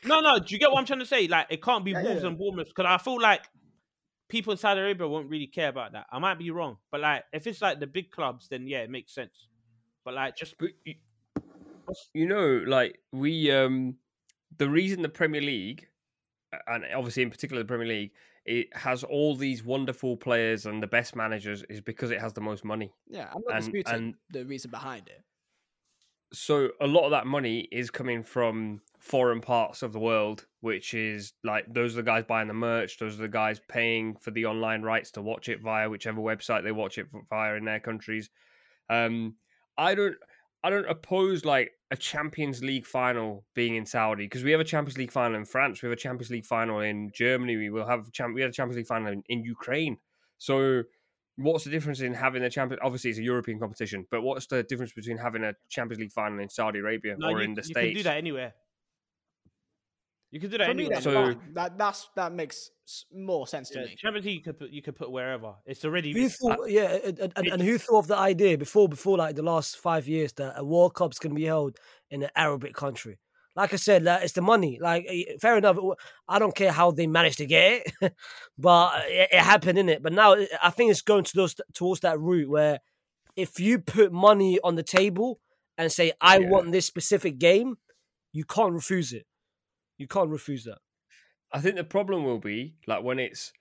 No, no. Do you get what I'm trying to say? Like it can't be Yeah, Wolves yeah. and Bournemouth because I feel like people in Saudi Arabia won't really care about that. I might be wrong, but like if it's like the big clubs, then yeah, it makes sense. But like just But you, you know, like we, um, the reason the Premier League, and obviously in particular the Premier League, it has all these wonderful players and the best managers is because it has the most money. Yeah, I'm not And- disputing and- the reason behind it. So a lot of that money is coming from foreign parts of the world, which is like those are the guys buying the merch, those are the guys paying for the online rights to watch it via whichever website they watch it via in their countries. Um, I don't, I don't oppose like a Champions League final being in Saudi because we have a Champions League final in France, we have a Champions League final in Germany, we will have champ, we had a Champions League final in, in Ukraine. So what's the difference in having a champion? Obviously, it's a European competition, but what's the difference between having a Champions League final in Saudi Arabia No, or you, in the you states? You can do that anywhere. You can do that For me, anywhere. then, So- fine. that that's that makes s- more sense to Yeah, me. Champions you could put you could put wherever. It's already Who thought, yeah, and, and- and, and who thought of the idea before before like the last five years that a World Cup's gonna be held in an Arabic country? Like I said, like, it's the money. Like fair enough. I don't care how they managed to get it, but it, it happened in it. But now I think it's going to those towards that route where if you put money on the table and say I Yeah. want this specific game, you can't refuse it. You can't refuse that. I think the problem will be like when it's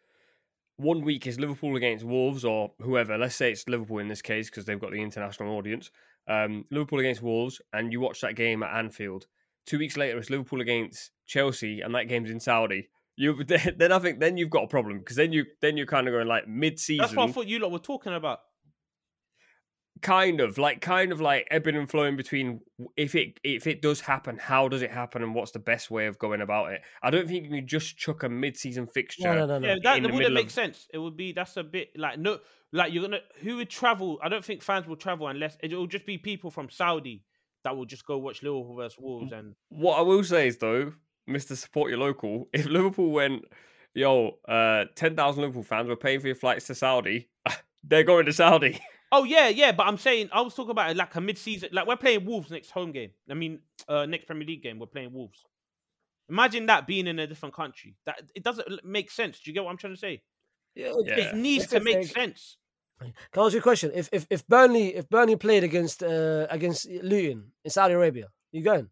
one week is Liverpool against Wolves or whoever. Let's say it's Liverpool in this case because they've got the international audience. Um, Liverpool against Wolves, and you watch that game at Anfield. Two weeks later, it's Liverpool against Chelsea, and that game's in Saudi. You then I think then you've got a problem because then you then you're kind of going like mid-season. That's what I thought you lot were talking about. Kind of like kind of like ebbing and flowing between if it if it does happen how does it happen and what's the best way of going about it i don't think you can just chuck a mid-season fixture No, no, no, no. Yeah, that, that wouldn't make of- sense. It would be that's a bit like no, like you're gonna who would travel? I don't think fans will travel unless it will just be people from Saudi that will just go watch Liverpool versus Wolves. And what i will say is though mr support your local if liverpool went yo uh 10,000 liverpool fans were paying for your flights to saudi they're going to saudi oh yeah, yeah, but I'm saying I was talking about it like a mid-season. Like we're playing Wolves next home game. I mean, uh next Premier League game we're playing Wolves. Imagine that being in a different country. That it doesn't make sense. Do you get what I'm trying to say? Yeah, Yeah. It needs to make sense. Can I ask you a question? If if if Burnley if Burnley played against uh, against Luton in Saudi Arabia, you going?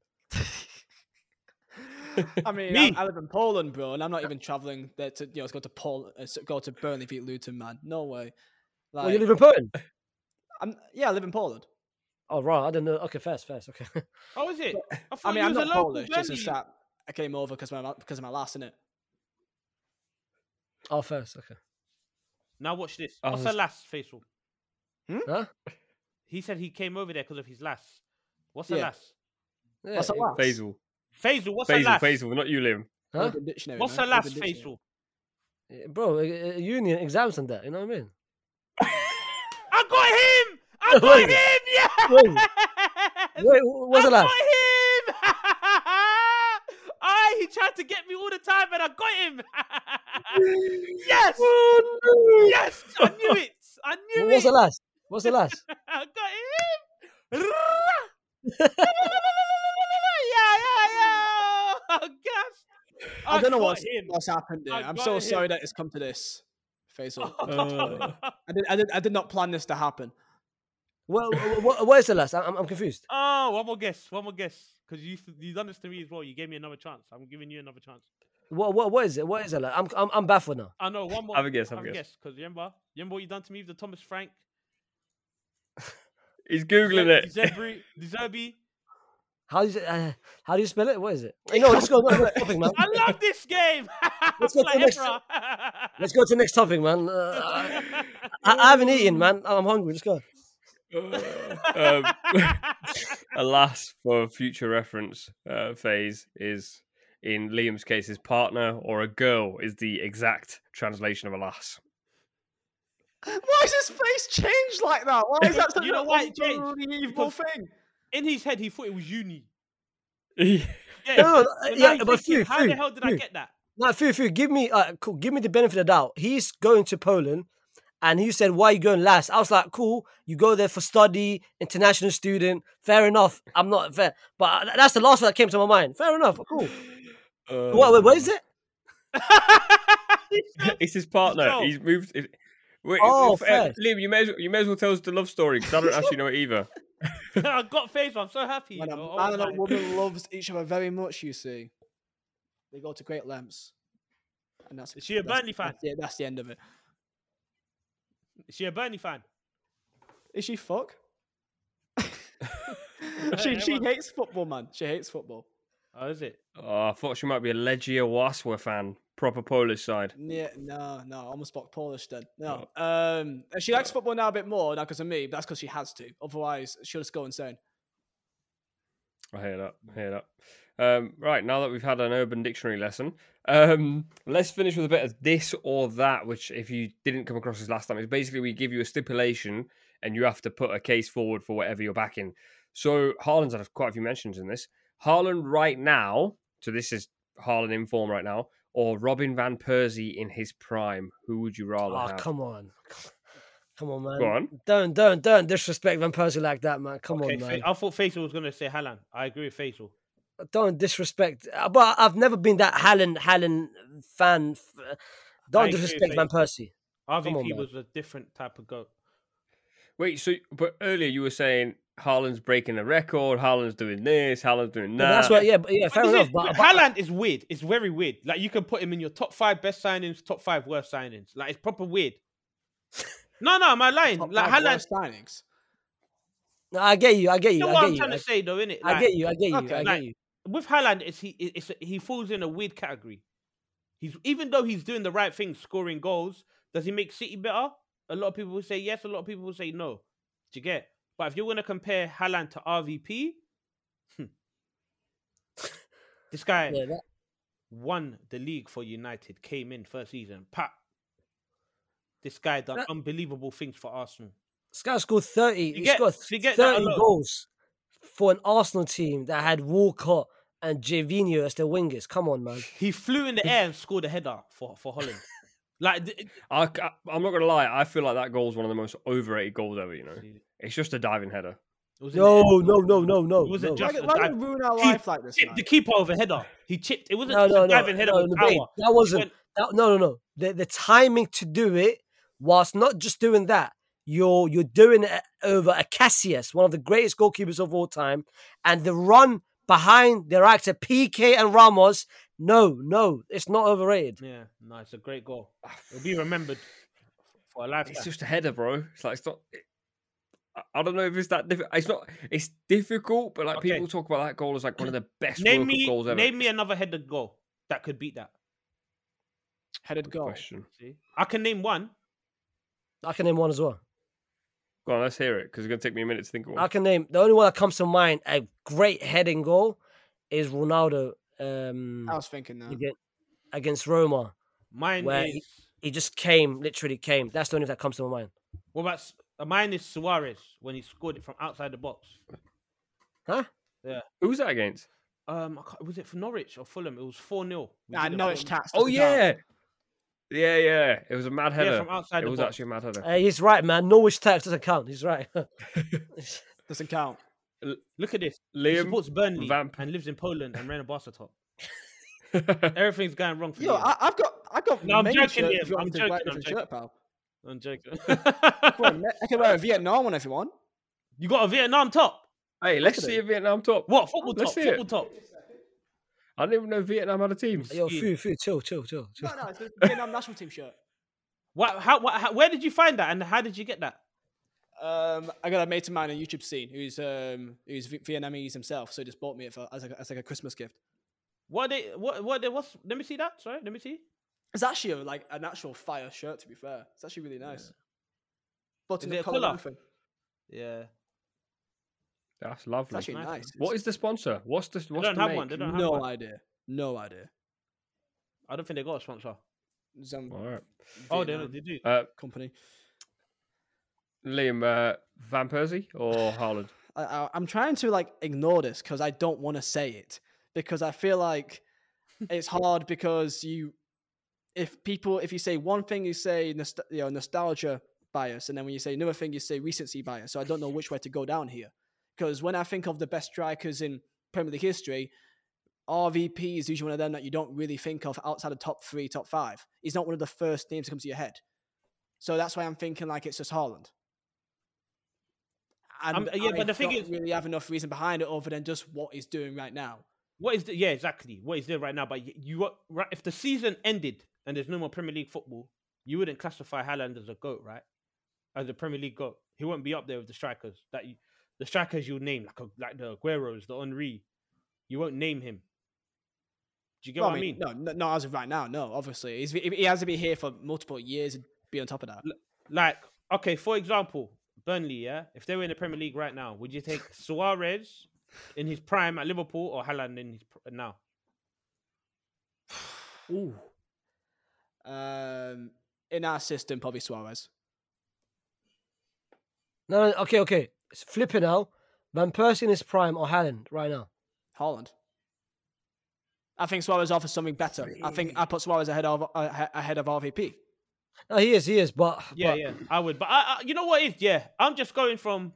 I mean, Me? I, I live in Poland, bro, and I'm not even traveling there to you know go to Poland, uh, s- go to Burnley, beat Luton, man. No way. Like, well, you live in Poland. I'm, yeah, I live in Poland. Oh right, I didn't know. Okay, fast, fast. Okay. Oh, is it? I, I mean, I'm not local Polish. Just Burnley. as that I came over because my because of my last in it. oh, first. Okay. Now watch this. I What's was- the last facial? Hmm? Huh? He said he came over there because of his last. What's the Yeah. last? Yeah, What's the it- last? Faysal Faysal, what's the Faysal last? Faysal not you liam Huh? What's the last Urban Dictionary. Yeah, Bro, union exams and that. You know what I mean? I got him! I got Wait. him! Yeah! Wait. Wait, what's I the last? I got him! I he tried to get me all the time and I got him! yes! oh no. Yes! I knew it! I knew What's it! the last? What's the last? I got him! yeah, yeah, yeah! Oh, gosh! I don't know got what's, him. what's happened there. I I'm got so sorry that it's come to this, Faysal. Uh, I did, I did, I did not plan this to happen. What, what, what is the last? I'm, I'm confused. Oh, one more guess. One more guess. Because you you done this to me as well. You gave me another chance. I'm giving you another chance. What, what, what is it? What is it? Like? I'm, I'm, I'm baffled now. I know one more. Have a guess, have a Have a guess. guess. Because remember, remember what you done to me with the Thomas Frank, he's googling it Zebri, De Zerbi. How do you, uh, how do you spell it? What is it? Hey, no, let's go to the next topic, man. I love this game. Let's go to Like the next- Let's go to the next topic, man. Uh, I, I haven't eaten, man. I'm hungry. Let's go. Um, alas for future reference uh, phase is in liam's case his partner or a girl is the exact translation of alas Why is his face changed like that? Why is that such You know an why it unbelievable Because- thing? In his head, he thought it was uni. yeah Yeah, No, no, so uh, yeah, but thinking, Fu, how Fu, the hell did I get that? Now, Fu, Fu, give me, uh, give me the benefit of the doubt. He's going to Poland, and he said, "Why are you going last?" I was like, "Cool, you go there for study, international student. Fair enough. I'm not fair, but uh, that's the last one that came to my mind. Fair enough. Cool. Uh, what, wait, what is it? it's his partner Joe. he's moved it- Wait, Oh, if- uh, fair. liam you may, as well, you may as well tell us the love story because i don't actually know it either I got face. I'm so happy. When a Oh man and a woman loves each other very much, you see, they go to great lengths. And that's Is she a that's- Burnley fan? That's the, that's the end of it. Is she a Burnley fan? Is she fuck? she she hates football, man. She hates football. Oh, is it? oh, i thought she might be a Legia Warszawa fan proper polish side Yeah, no, no, almost spoke Polish then. No, um, she likes football now a bit more, not because of me, but that's because she has to. Otherwise, she'll just go insane. I hear that. I hear that. Um, right now that we've had an Urban Dictionary lesson, um, let's finish with a bit of this or that. Which, if you didn't come across this last time, is basically we give you a stipulation and you have to put a case forward for whatever you're backing. So Haaland's had quite a few mentions in this. Haaland right now, so this is Haaland in form right now, or Robin van Persie in his prime. Who would you rather Oh, have? come on. Come on, man. Go on. Don't, don't, don't disrespect Van Persie like that, man. Come okay, on, man. I thought Faysal was gonna say Haaland. I agree with Faysal. Don't disrespect. uh, But I've never been that Haaland, Haaland fan. uh, Don't agree with disrespect Van Persie. on, RVP man. was a different type of goat. Wait, so but earlier you were saying Haaland's breaking a record, Haaland's doing this, Haaland's doing But that. that's what, yeah, but yeah, fair This enough. is- But, but Haaland is weird. It's very weird. Like you can put him in your top five best signings, top five worst signings. Like it's proper weird. no, no, am I lying? Top Like five Haaland. signings. no, I get you. I get You you. know I what get I'm you. trying I, to say, though, innit? I get you. I get you. okay, I like- get you. With Haaland, it's he it's he falls in a weird category. He's even though he's doing the right thing, scoring goals. Does he make City better? A lot of people will say yes. A lot of people will say no. Do you get? But if you're going to compare Haaland to RVP, hmm, this guy Yeah, that, won the league for United. Came in first season. Pat. This guy done That- unbelievable things for Arsenal. this guy scored 30. You He get- scored you get that 30 goals for an Arsenal team that had Walcott and Gervinho as their wingers. Come on, man. He flew in the air and scored a header for for Holland. like th- I, am not gonna lie. I feel like that goal is one of the most overrated goals ever. You know, it's just a diving header. it was in the No, no, no, no, no. It wasn't no. Why, just a why dive. would ruin our life like this? man? the keeper over header. He chipped. It wasn't No, just no, a no, diving header no, with no, power. mate, that wasn't. That, no, no, no. The, the timing to do it, whilst not just doing that, you're you're doing it over a Casillas, one of the greatest goalkeepers of all time, and the run behind their actor Piqué and Ramos. No, no, it's not overrated. Yeah, no, it's a great goal. It'll be remembered for a lifetime. It's just a header, bro. It's like it's not. I- I don't know if it's that difficult. It's not. It's difficult, but like Okay. people talk about that goal as like one of the best name World me, goals ever. name me another headed goal that could beat that. Headed Good goal. question. See, I can name one. I can name one as well. Go on, let's hear it because it's gonna take me a minute to think of one. I can name the only one that comes to mind. A great heading goal is Ronaldo um, I was thinking that. against, against Roma. Mine Where is. He just came, literally came. That's the only that comes to my mind. What about S- uh, mine is Suarez when he scored it from outside the box. Huh? Yeah. Who was that against? Um, I can't- was it for Norwich or Fulham? It was four 0 Nah, Norwich tax. Oh yeah, yeah, yeah. It was a mad header. Yeah, from outside it the was box. actually a mad header. Uh, he's right, man. Norwich tax doesn't count. He's right. Doesn't count. Look at this. He Liam supports Burnley Vamp. and lives in Poland and ran a Barca top. Everything's going wrong for Yo, Liam. I, I've got, I've got. No, I'm joking, shirts Liam, if you want I'm me to wear joking, I'm a shirt, pal. I'm joking. On. I can wear a Vietnam one if you want. you got a Vietnam top. hey, let's see a Vietnam top. What football Let's top? see it. Football top. I didn't even know Vietnam had a team. Yo, Ski. Fu, Fu, chill, chill, chill, chill. No, no, it's a Vietnam national team shirt. What? How, what, how? Where did you find that? And how did you get that? Um, I got a mate of mine on YouTube scene who's um who's Vietnamese himself, so he just bought me it for as like, a- as like a Christmas gift. What they? What? What? They, what's? Let me see that. Sorry. Let me see. It's actually a, like an actual fire shirt. To be fair, it's actually really nice. Button Is it a collar, colour? Yeah. That's It's lovely. actually Nice. nice. What is the sponsor? What's the? What's don't the have make? one, they don't have no one. idea. No idea. I don't think they got a sponsor. Some All right, Oh, they, Vietnam they do. uh, company. Liam uh, Van Persie or Haaland? I, I, I'm trying to like ignore this because I don't want to say it because I feel like it's hard because you, if people, if you say one thing, you say nost- you know nostalgia bias, and then when you say another thing, you say recency bias. So I don't know which way to go down here because when I think of the best strikers in Premier League history, RVP is usually one of them that you don't really think of outside the top three, top five. He's not one of the first names to come to your head. So that's why I'm thinking like it's just Haaland. And Um, yeah, I but the thing is- really have enough reason behind it other than just what he's doing right now. What is the? Yeah, exactly. What is there right now? But you, you right? If the season ended and there's no more Premier League football, you wouldn't classify Haaland as a goat, right? As a Premier League goat, he wouldn't be up there with the strikers that you, the strikers you'll name like a, like the Aguero's, the Henry. You won't name him. Do you get Well, what I mean? No, no, not as of right now. No, obviously, he's, he has to be here for multiple years and be on top of that. Like, okay, for example, Burnley, yeah. If they were in the Premier League right now, would you take Suarez in his prime at Liverpool or Haaland in his pr- now? Ooh. Um, in our system, probably Suarez. No, no, okay, okay. It's flipping now. Van Persie in his prime or Haaland right now? Haaland. I think Suarez offers something better. I think I put Suarez ahead of uh, ahead of RVP. No, he is, he is, but Yeah, but yeah, I would. But I, I, you know what is? Yeah, I'm just going from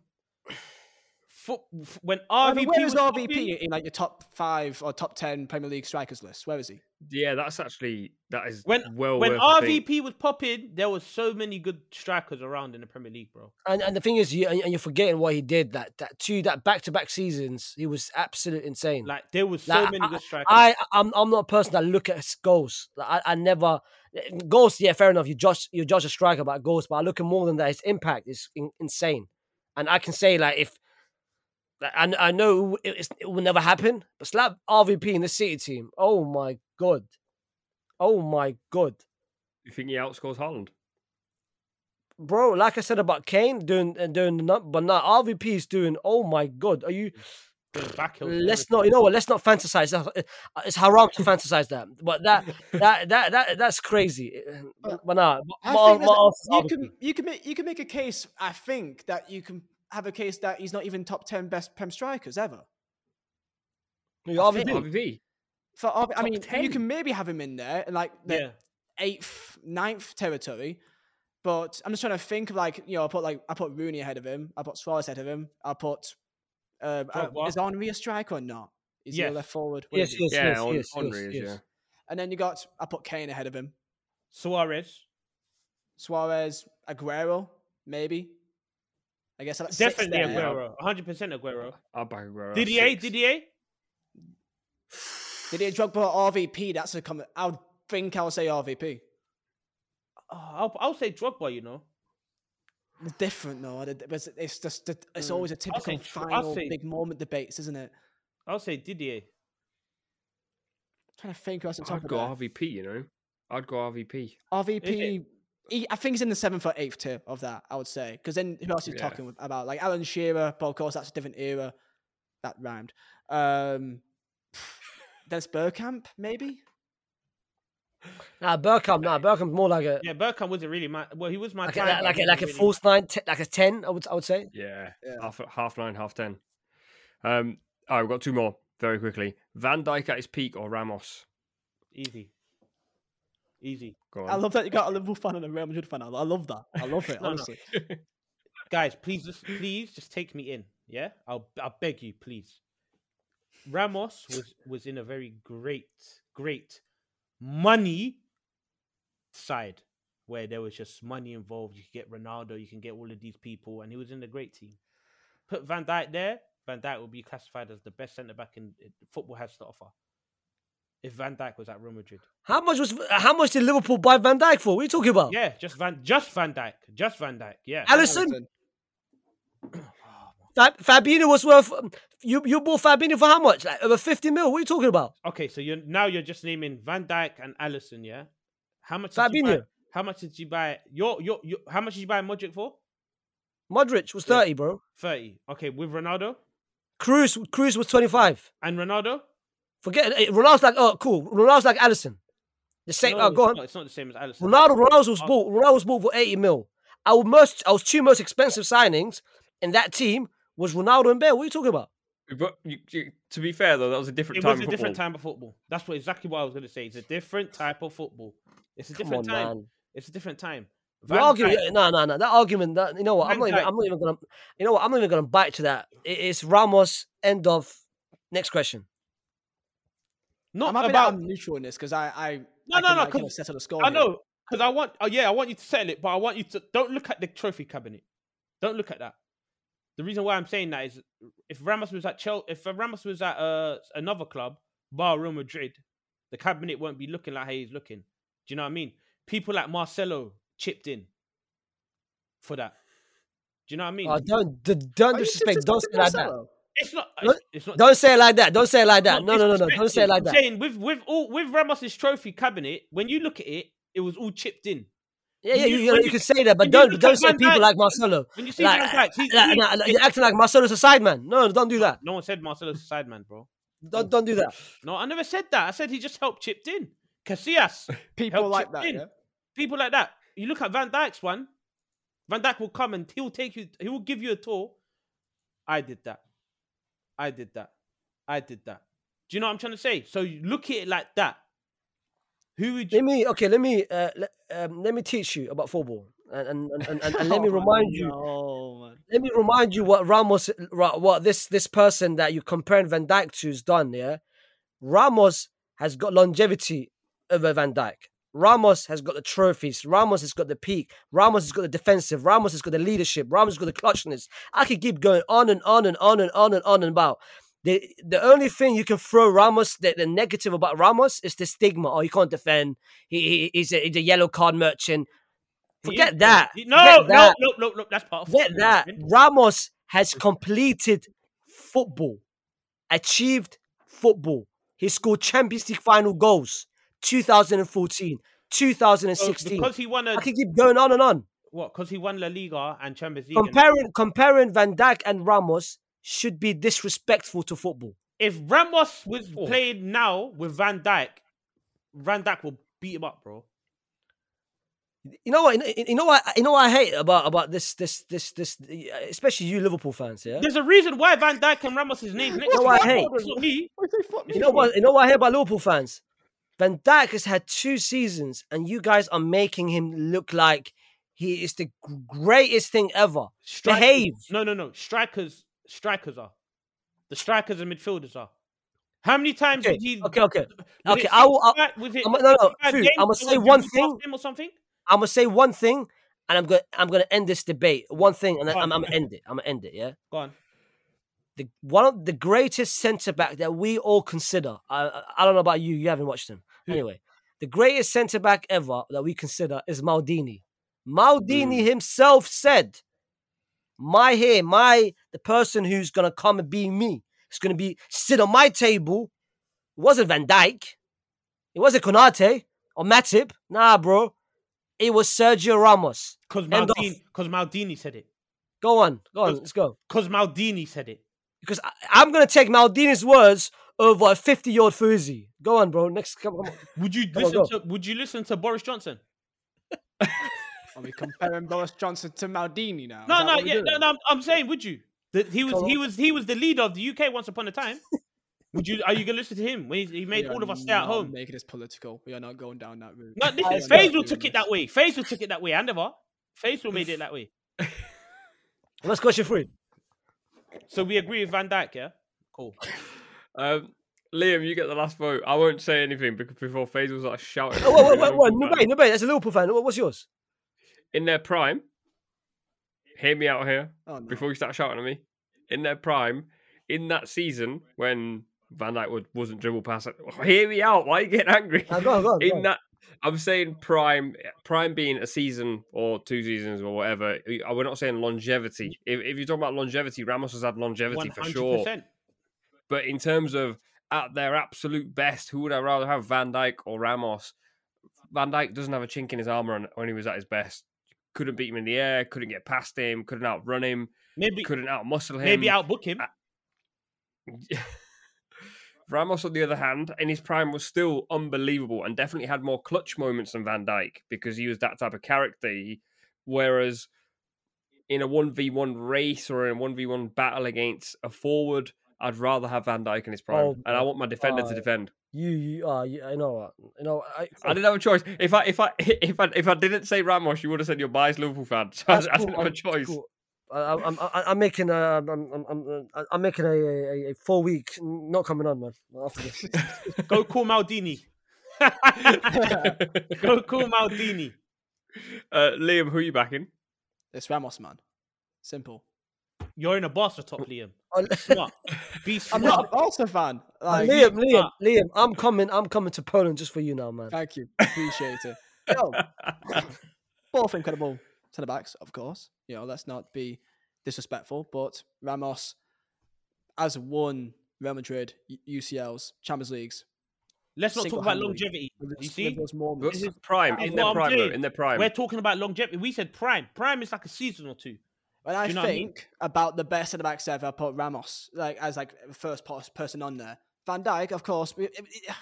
foot, when I RVP mean, where is was RVP popping- in like your top five or top ten Premier League strikers list? Where is he? Yeah, that's actually that is When well when worth. RVP was popping, there was so many good strikers around in the Premier League, bro. and, and the thing is, you and and you're forgetting what he did. That that two that back to back seasons, he was absolute insane. Like there was so Like, many good strikers. I I'm I'm not a person that look at his goals. Like, I I never eh, goals. Yeah, fair enough. You judge you judge a striker by goals, but I look at more than that. His impact is in, insane, and I can say like if. Like, I, I know it, it's- it will never happen, but slap RVP in the City team. Oh my god, oh my god, You think he outscores Haaland? bro! Like I said about Kane doing uh, doing the nut, but now RVP is doing. Oh my god, are you? Back Let's not, you know what? Let's not fantasize. That- uh, It's haram to fantasize that. But that, that, that, that, that's crazy. Uh, But nah, I my- my there's- answer is you can you can make you can make a case. I think that you can have a case that he's not even top ten best Prem strikers ever. Yeah, I RVP. think- RVP. For RV I Top mean, you can maybe have him in there in like the Yeah, eighth, ninth territory. But I'm just trying to think of like you know I put like I put Rooney ahead of him. I put Suarez ahead of him. I put um, uh, is Henry a striker or not? Is he a left forward? What Yes, yes, Yeah, yes, on, yes, Henry yes, is, yes. yeah. And then you got I put Kane ahead of him. Suarez. Suarez, Aguero, maybe. I guess that's Definitely there. Aguero. 100% Aguero. I'll back Aguero. Didier, Six. Didier. Didier Drogba or RVP? That's a comment. I would think I would say RVP. Oh, I'll, I'll say Drogba, you know. It's different though. It's, it's just it's Mm. always a I'll typical say final say- big moment debates, isn't it? I'll say Didier. trying to think who else on top I'd go there. RVP, you know. I'd go RVP. RVP. He, I think he's in the seventh or eighth tier of that. I would say because then who else is Yeah. talking about? Like Alan Shearer, but of course that's a different era. That rhymed. Um, Dennis Bergkamp, maybe. Nah, Bergkamp, nah, Bergkamp's more like a Yeah, Burkham wasn't really my. Well, he was my like a, time, like, but like a, like a really- false nine, te- like a ten. I would I would say. Yeah. Yeah. Half half nine, half ten. Um all right, we've got two more very quickly. Van Dijk at his peak or Ramos? Easy. Easy. Go on. I love that you got a Liverpool fan and a Real Madrid fan. I I love that. I love it. No, no. honestly. Guys, please just please just take me in. Yeah? I'll I'll beg you, please. Ramos was was in a very great, great money side where there was just money involved. You could get Ronaldo, you can get all of these people, and he was in a great team. Put Van Dijk there, Van Dijk will be classified as the best centre back in football has to offer. If Van Dijk was at Real Madrid, How much was how much did Liverpool buy Van Dijk for? What are you talking about? yeah, just Van, just Van Dijk, just Van Dijk, yeah. Allison, Alisson. Fab, Fabinho was worth. You you bought Fabinho for how much? Like over fifty mil. What are you talking about? Okay, so you're now you're just naming Van Dijk and Alisson, yeah. How much? Did you buy, Fabinho, how much did you buy? Your your your. How much did you buy Modric for? Modric was Yeah. thirty, bro. Thirty. Okay, with Ronaldo Kroos Kroos was twenty five. and Ronaldo. Forget it. Ronaldo's like oh cool. Ronaldo's like Alisson. The same. No, oh, go on. not- it's not the same as Alisson. Ronaldo, Ronaldo's was Oh. bought. Ronaldo was bought for eighty mil. Our most, our two most expensive signings in that team was Ronaldo and Bale. What are you talking about? But you, you, to be fair though, that was a different It time. was a in different football. time of football. That's what exactly what I was going to say. It's a different type of football. It's a Come different on, time. man. It's a different time. The Van argument, Dijk- no, no, no. That argument, that, you know what? I'm not even. I'm not even gonna. You know what? I'm not even gonna bite to that. It- It's Ramos. End of. Next question. Not I'm happy about I'm neutral in this because I I No, I no, can, no, of 'cause settle the score. I here. know because I want. Oh yeah, I want you to settle it, but I want you to don't look at the trophy cabinet. Don't look at that. The reason why I'm saying that is if Ramos was at Chelsea, if Ramos was at uh, another club, bar Real Madrid, the cabinet won't be looking like how he's looking. Do you know what I mean? People like Marcelo chipped in for that. Do you know what I mean? Oh, don't don't you disrespect. Don't say like that. Marcelo? it's not. Don't- It's, it's not. Don't say it like that. Don't say it like that. No, no, no, no. Don't say it like that. Saying with with all with Ramos's trophy cabinet, when you look at it, it was all chipped in. Yeah, yeah, you, you- you, you you- can say that, but don't don't say people Dijk- like Marcelo. When you see Like, Van Dijk, he- like, he- like, you're acting like Marcelo's a side man. No, don't do that. no one said Marcelo's a side man, bro. Don't don't do that. No, I never said that. I said he just helped chipped in. Casillas, People like that. in. Yeah? people like that. You look at Van Dijk's one. Van Dijk will come and he'll take you. He will give you a tour. I did that. I did that. I did that. Do you know what I'm trying to say? So you look at it like that. Who would you... Let me okay. Let me uh, let, um, let me teach you about football, and and, and, and, and let me Oh, remind you. No, man. Let me remind you what Ramos, what this this person that you're comparing Van Dijk to has done. Yeah, Ramos has got longevity over Van Dijk. Ramos has got the trophies. Ramos has got the peak. Ramos has got the defensive. Ramos has got the leadership. Ramos has got the clutchness. I could keep going on and on and on and on and on and about. The the only thing you can throw Ramos, the, the negative about Ramos is the stigma. Oh, he can't defend. He, he he's, a, he's a yellow card merchant. Forget is- that. he- No, Forget no, that. no, no, no. That's part of Forget that. Ramos has completed football, achieved football. He scored Champions League final goals 2014, So 2016. because he won a I can keep going on and on. what? Because he won La Liga and Champions League. and- Comparing comparing Van Dijk and Ramos should be disrespectful to football. if Ramos was Oh. played now with Van Dijk, Van Dijk will beat him up, bro. You know what? You you know what? You know what I hate about about this this this this, especially you Liverpool fans. Yeah. There's a reason why Van Dijk and Ramos' names next know to what each I other. hate? It's not me. What do you me You know what? You know what I hate about Liverpool fans? Van Dijk has had two seasons, and you guys are making him look like he is the greatest thing ever. Strikers- Behave. No, no, no. Strikers, strikers are. The strikers and midfielders are. How many times Okay, did he? okay, okay. okay, I will- I- 65 was it I'm- no, no, 65 Fu, games I'ma say one thing. or something. I'm gonna say one thing, and I'm gonna I'm gonna end this debate. One thing, and Go on. I'm, I'm gonna end it. I'm gonna end it. Yeah. Go on. The one of the greatest centre back that we all consider. I- I don't know about you. You haven't watched him. Anyway, the greatest centre back ever that we consider is Maldini. Maldini mm. himself said, "My here, my the person who's gonna come and be me is gonna be sit on my table." It wasn't Van Dijk. It wasn't Konate or Matip. Nah, bro. It was Sergio Ramos. Because Maldini, Maldini said it. Go on, go on, let's go. Because Maldini said it. Because I, I'm gonna take Maldini's words over a 50 year old Fuzi. Go on, bro. Next, come, come on. Would you Come listen go. to? Would you listen to Boris Johnson? Are we comparing Boris Johnson to Maldini now? No, no, yeah, no, no. I'm, I'm saying, would you? That he was, he was, he was the leader of the UK once upon a time. Would you? Are you gonna listen to him when he, he made all of us stay at not home? Making this political. We are not going down that route. No, We listen, are not Faysal doing took it that way. Faysal took it that way. I never. Faysal made it that way. Let's question three. So we agree with Van Dijk, yeah? Cool. Um, Liam, you get the last vote. I won't say anything because before Faysal was like shouting. Oh, wait, wait, at wait, wait. No, wait, no, wait. That's a Liverpool fan. What's yours? In their prime, hear me out here Oh, no. before you start shouting at me. In their prime, in that season when Van Dijk would, wasn't dribble past it. Hear me out. Why are you getting angry? Go on, go on, go in that I'm saying prime prime being a season or two seasons or whatever. uh, We're not saying longevity. If, if you're talking about longevity, Ramos has had longevity One for sure. But in terms of at their absolute best, who would I rather have, Van Dijk or Ramos? Van Dijk doesn't have a chink in his armor when he was at his best. Couldn't beat him in the air. Couldn't get past him. Couldn't outrun him. Maybe, Couldn't outmuscle him. maybe outbook him. Ramos, on the other hand, in his prime was still unbelievable and definitely had more clutch moments than Van Dijk because he was that type of character. Whereas in a 1v1 race or in a 1v1 battle against a forward, I'd rather have Van Dijk in his prime. Oh, and I want my defender uh, to defend. You, you, uh, you, I know what. You know, I, I didn't have a choice. If I if I if I if I didn't say Ramos, you would have said you're biased Liverpool fan. So I, That's I didn't have a choice. cool. I, I'm, I'm, I'm making a, I'm, I'm, I'm, uh, making a, a, a four week not coming on, man. After this, Go call Maldini. Go call Maldini. Uh, Liam, who are you backing? It's Ramos, man. Simple. You're in a Barca top, Liam. Oh, Smart. Be I'm not a Barca fan. Like, Liam, Liam, smart. Liam, I'm coming, I'm coming to Poland just for you now, man. Thank you. Appreciate it. Yo, both incredible centre backs, of course. You know, let's not be disrespectful, but Ramos has won Real Madrid, UCLs, Champions Leagues, Let's not talk about longevity. with You those- see, with those moments. This is prime in what their prime, though, saying. in their prime. we're talking about longevity. We said prime. Prime is like a season or two. When I you know what I mean? think about the best centre backs ever, I put Ramos like as like first person on there. Van Dijk, of course. but it- it-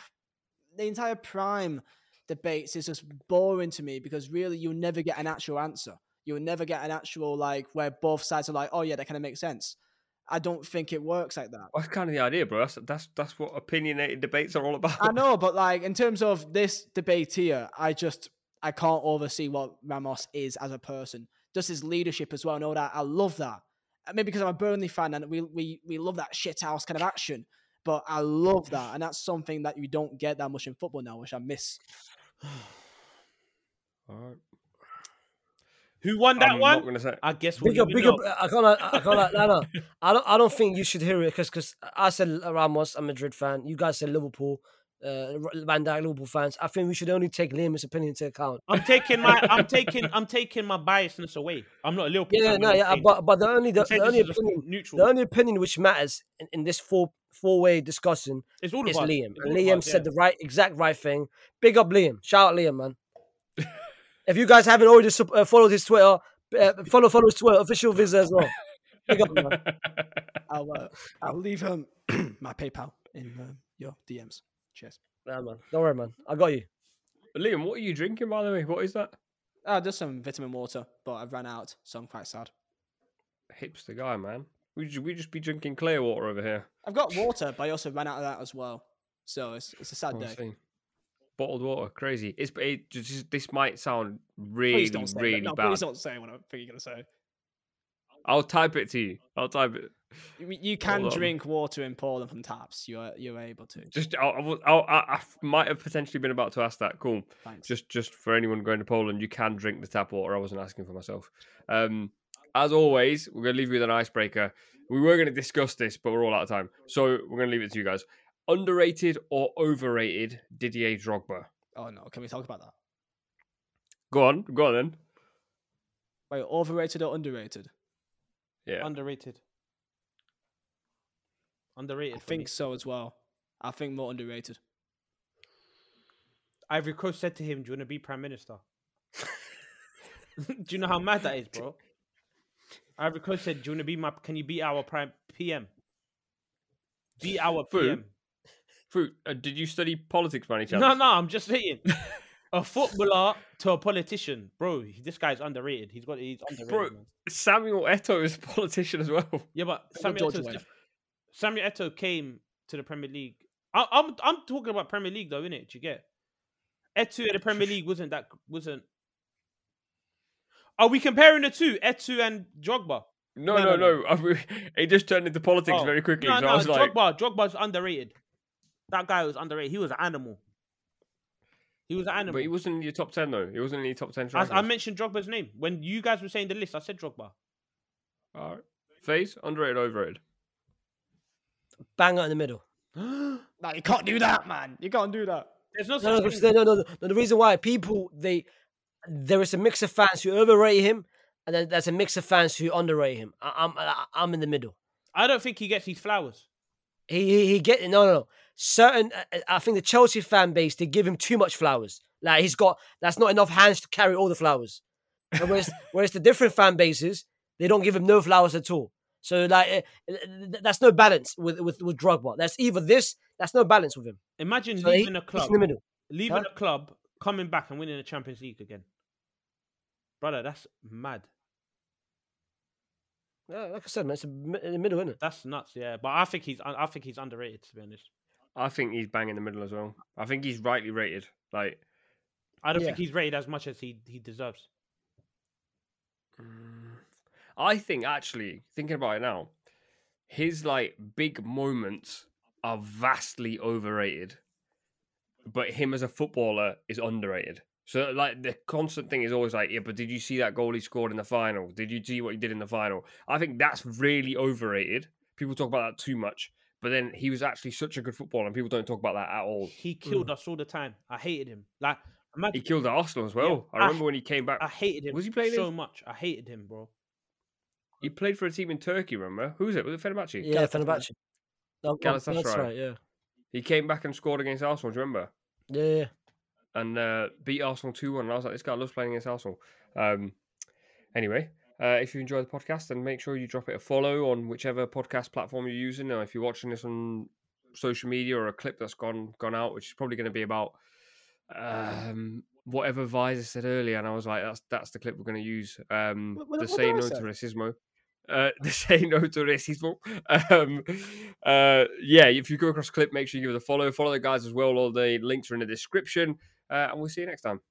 the entire prime debates is just boring to me because really you'll never get an actual answer. You'll never get an actual like where both sides are like, oh yeah, that kind of makes sense. I don't think it works like that. That's kind of the idea, bro. That's that's that's what opinionated debates are all about. I know, but like in terms of this debate here, I just I can't oversee what Ramos is as a person. Just his leadership as well. I know that I love that. Maybe because I'm a Burnley fan and we we we love that shit house kind of action. But I love that, and that's something that you don't get that much in football now, which I miss. All right. Who won that I'm one? not gonna say. I guess we'll Big up, leave big it up. I can't. I can't. No, no. I don't. I don't think you should hear it because because I said Ramos. I'm a Madrid fan. You guys said Liverpool. Uh, Van Dijk, Liverpool fans. I think we should only take Liam's opinion into account. I'm taking my I'm taking I'm taking my biasness away. I'm not a Liverpool. Yeah, fan, no, yeah. But but the only the, the only opinion neutral. the only opinion which matters in, in this four four way discussion it's all is of. Liam. It's all Liam us, said yeah. the right exact right thing. Big up Liam. Shout out Liam, man. if you guys haven't already uh, followed his Twitter, uh, follow follow his Twitter official visit as well. Big up, man. I'll uh, I'll leave um my PayPal in um, your DMs. Cheers. Nah, man. Don't worry, man. I got you. Liam, what are you drinking, by the way? What is that? Uh, just some vitamin water, but I've run out, so I'm quite sad. Hipster guy, man. We just, we just be drinking clear water over here. I've got water, but I also ran out of that as well. So it's it's a sad Oh, day. Bottled water, crazy. It's it, just, this might sound really, really. No, bad. please don't say what I think you're gonna say. I'll type it to you. I'll type it. You, you can Hold on. drink water in Poland from taps. You are you're able to. Just, I, I, I, I, I might have potentially been about to ask that. Cool. Thanks. Just, just for anyone going to Poland, you can drink the tap water. I wasn't asking for myself. Um, as always, we're going to leave you with an icebreaker. We were going to discuss this, but we're all out of time, so we're going to leave it to you guys. Underrated or overrated Didier Drogba? oh no, can we talk about that? Go on, go on then. Wait, overrated or underrated? Yeah. underrated. Underrated. I think me. so as well. I think more underrated. Ivory Coast said to him, "Do you want to be prime minister?" Do you know how mad that is, bro? Ivory Coast said, "Do you want to be my? Can you be our prime PM? Be our Fu? PM." Fruit, uh, did you study politics by any chance? No, no, I'm just saying. a footballer to a politician, bro. he- This guy's underrated. He's got he's underrated. Bro, man. Samuel Eto'o is a politician as well. Yeah, but Samuel George Eto'o, Weah. Samuel Eto'o came to the Premier League. I, I'm I'm talking about Premier League though, innit? Do you get? Eto'o in the Premier League wasn't that wasn't. Are we comparing the two, Eto'o and Drogba? No, No, no, no, no. It just turned into politics Oh, very quickly. No, so no, I was like, Drogba's underrated. That guy was underrated. He was an animal. He was an animal. but he wasn't in your top ten though. He wasn't in your top ten. I. I mentioned Drogba's name when you guys were saying the list. I said Drogba. All right. Face underrated, overrated. Banger in the middle. No, you can't do that, man. You can't do that. There's no No, such no, no, no, no, no. The reason why people they there is a mix of fans who overrate him, and then there's a mix of fans who underrate him. I, I'm I, I'm in the middle. I don't think he gets his flowers. He he, he get no no no. Certain uh, I think the Chelsea fan base they give him too much flowers. Like he's got that's not enough hands to carry all the flowers. And whereas whereas the different fan bases they don't give him no flowers at all. So like eh, eh, th- that's no balance with with with Drogba. That's either this. That's no balance with him. Imagine So he- leaving a club, in the middle. leaving Huh? a club, coming back and winning the Champions League again. Brother, that's mad. Yeah, like I said, man, it's in the middle, isn't it? That's nuts. Yeah, but I think he's I think he's underrated to be honest. I think he's bang in the middle as well. I think he's rightly rated. Like, I don't Yeah. think he's rated as much as he he deserves. mm, I think actually thinking about it now, his like big moments are vastly overrated, but him as a footballer is underrated. So like the constant thing is always like, yeah, but did you see that goal he scored in the final? Did you see what he did in the final? I think that's really overrated. People talk about that too much, but then he was actually such a good footballer, and people don't talk about that at all. He mm. killed us all the time. I hated him. Like imagine, He killed at Arsenal as well. I I- remember when he came back. I hated him. Was he playing so in- much? I hated him, bro. He played for a team in Turkey. Remember who was it? Was it Fenerbahce? Yeah, Fenerbahce. No, no, Galatasaray. Oh, oh, that's right. Yeah. He came back and scored against Arsenal. Do you remember? Yeah, yeah. And uh, beat Arsenal two one. And I was like, this guy loves playing against Arsenal. Um, anyway, uh, if you enjoy the podcast, then make sure you drop it a follow on whichever podcast platform you're using. Or if you're watching this on social media or a clip that's gone gone out, which is probably going to be about um, whatever Vizeh said earlier, and I was like, that's that's the clip we're going to use. Um, What- what- the what say did I no say? to racismo. Uh, the say no to racismo. Um, uh, yeah, if you go across clip, make sure you give it a follow. Follow the guys as well. All the links are in the description, uh, and we'll see you next time.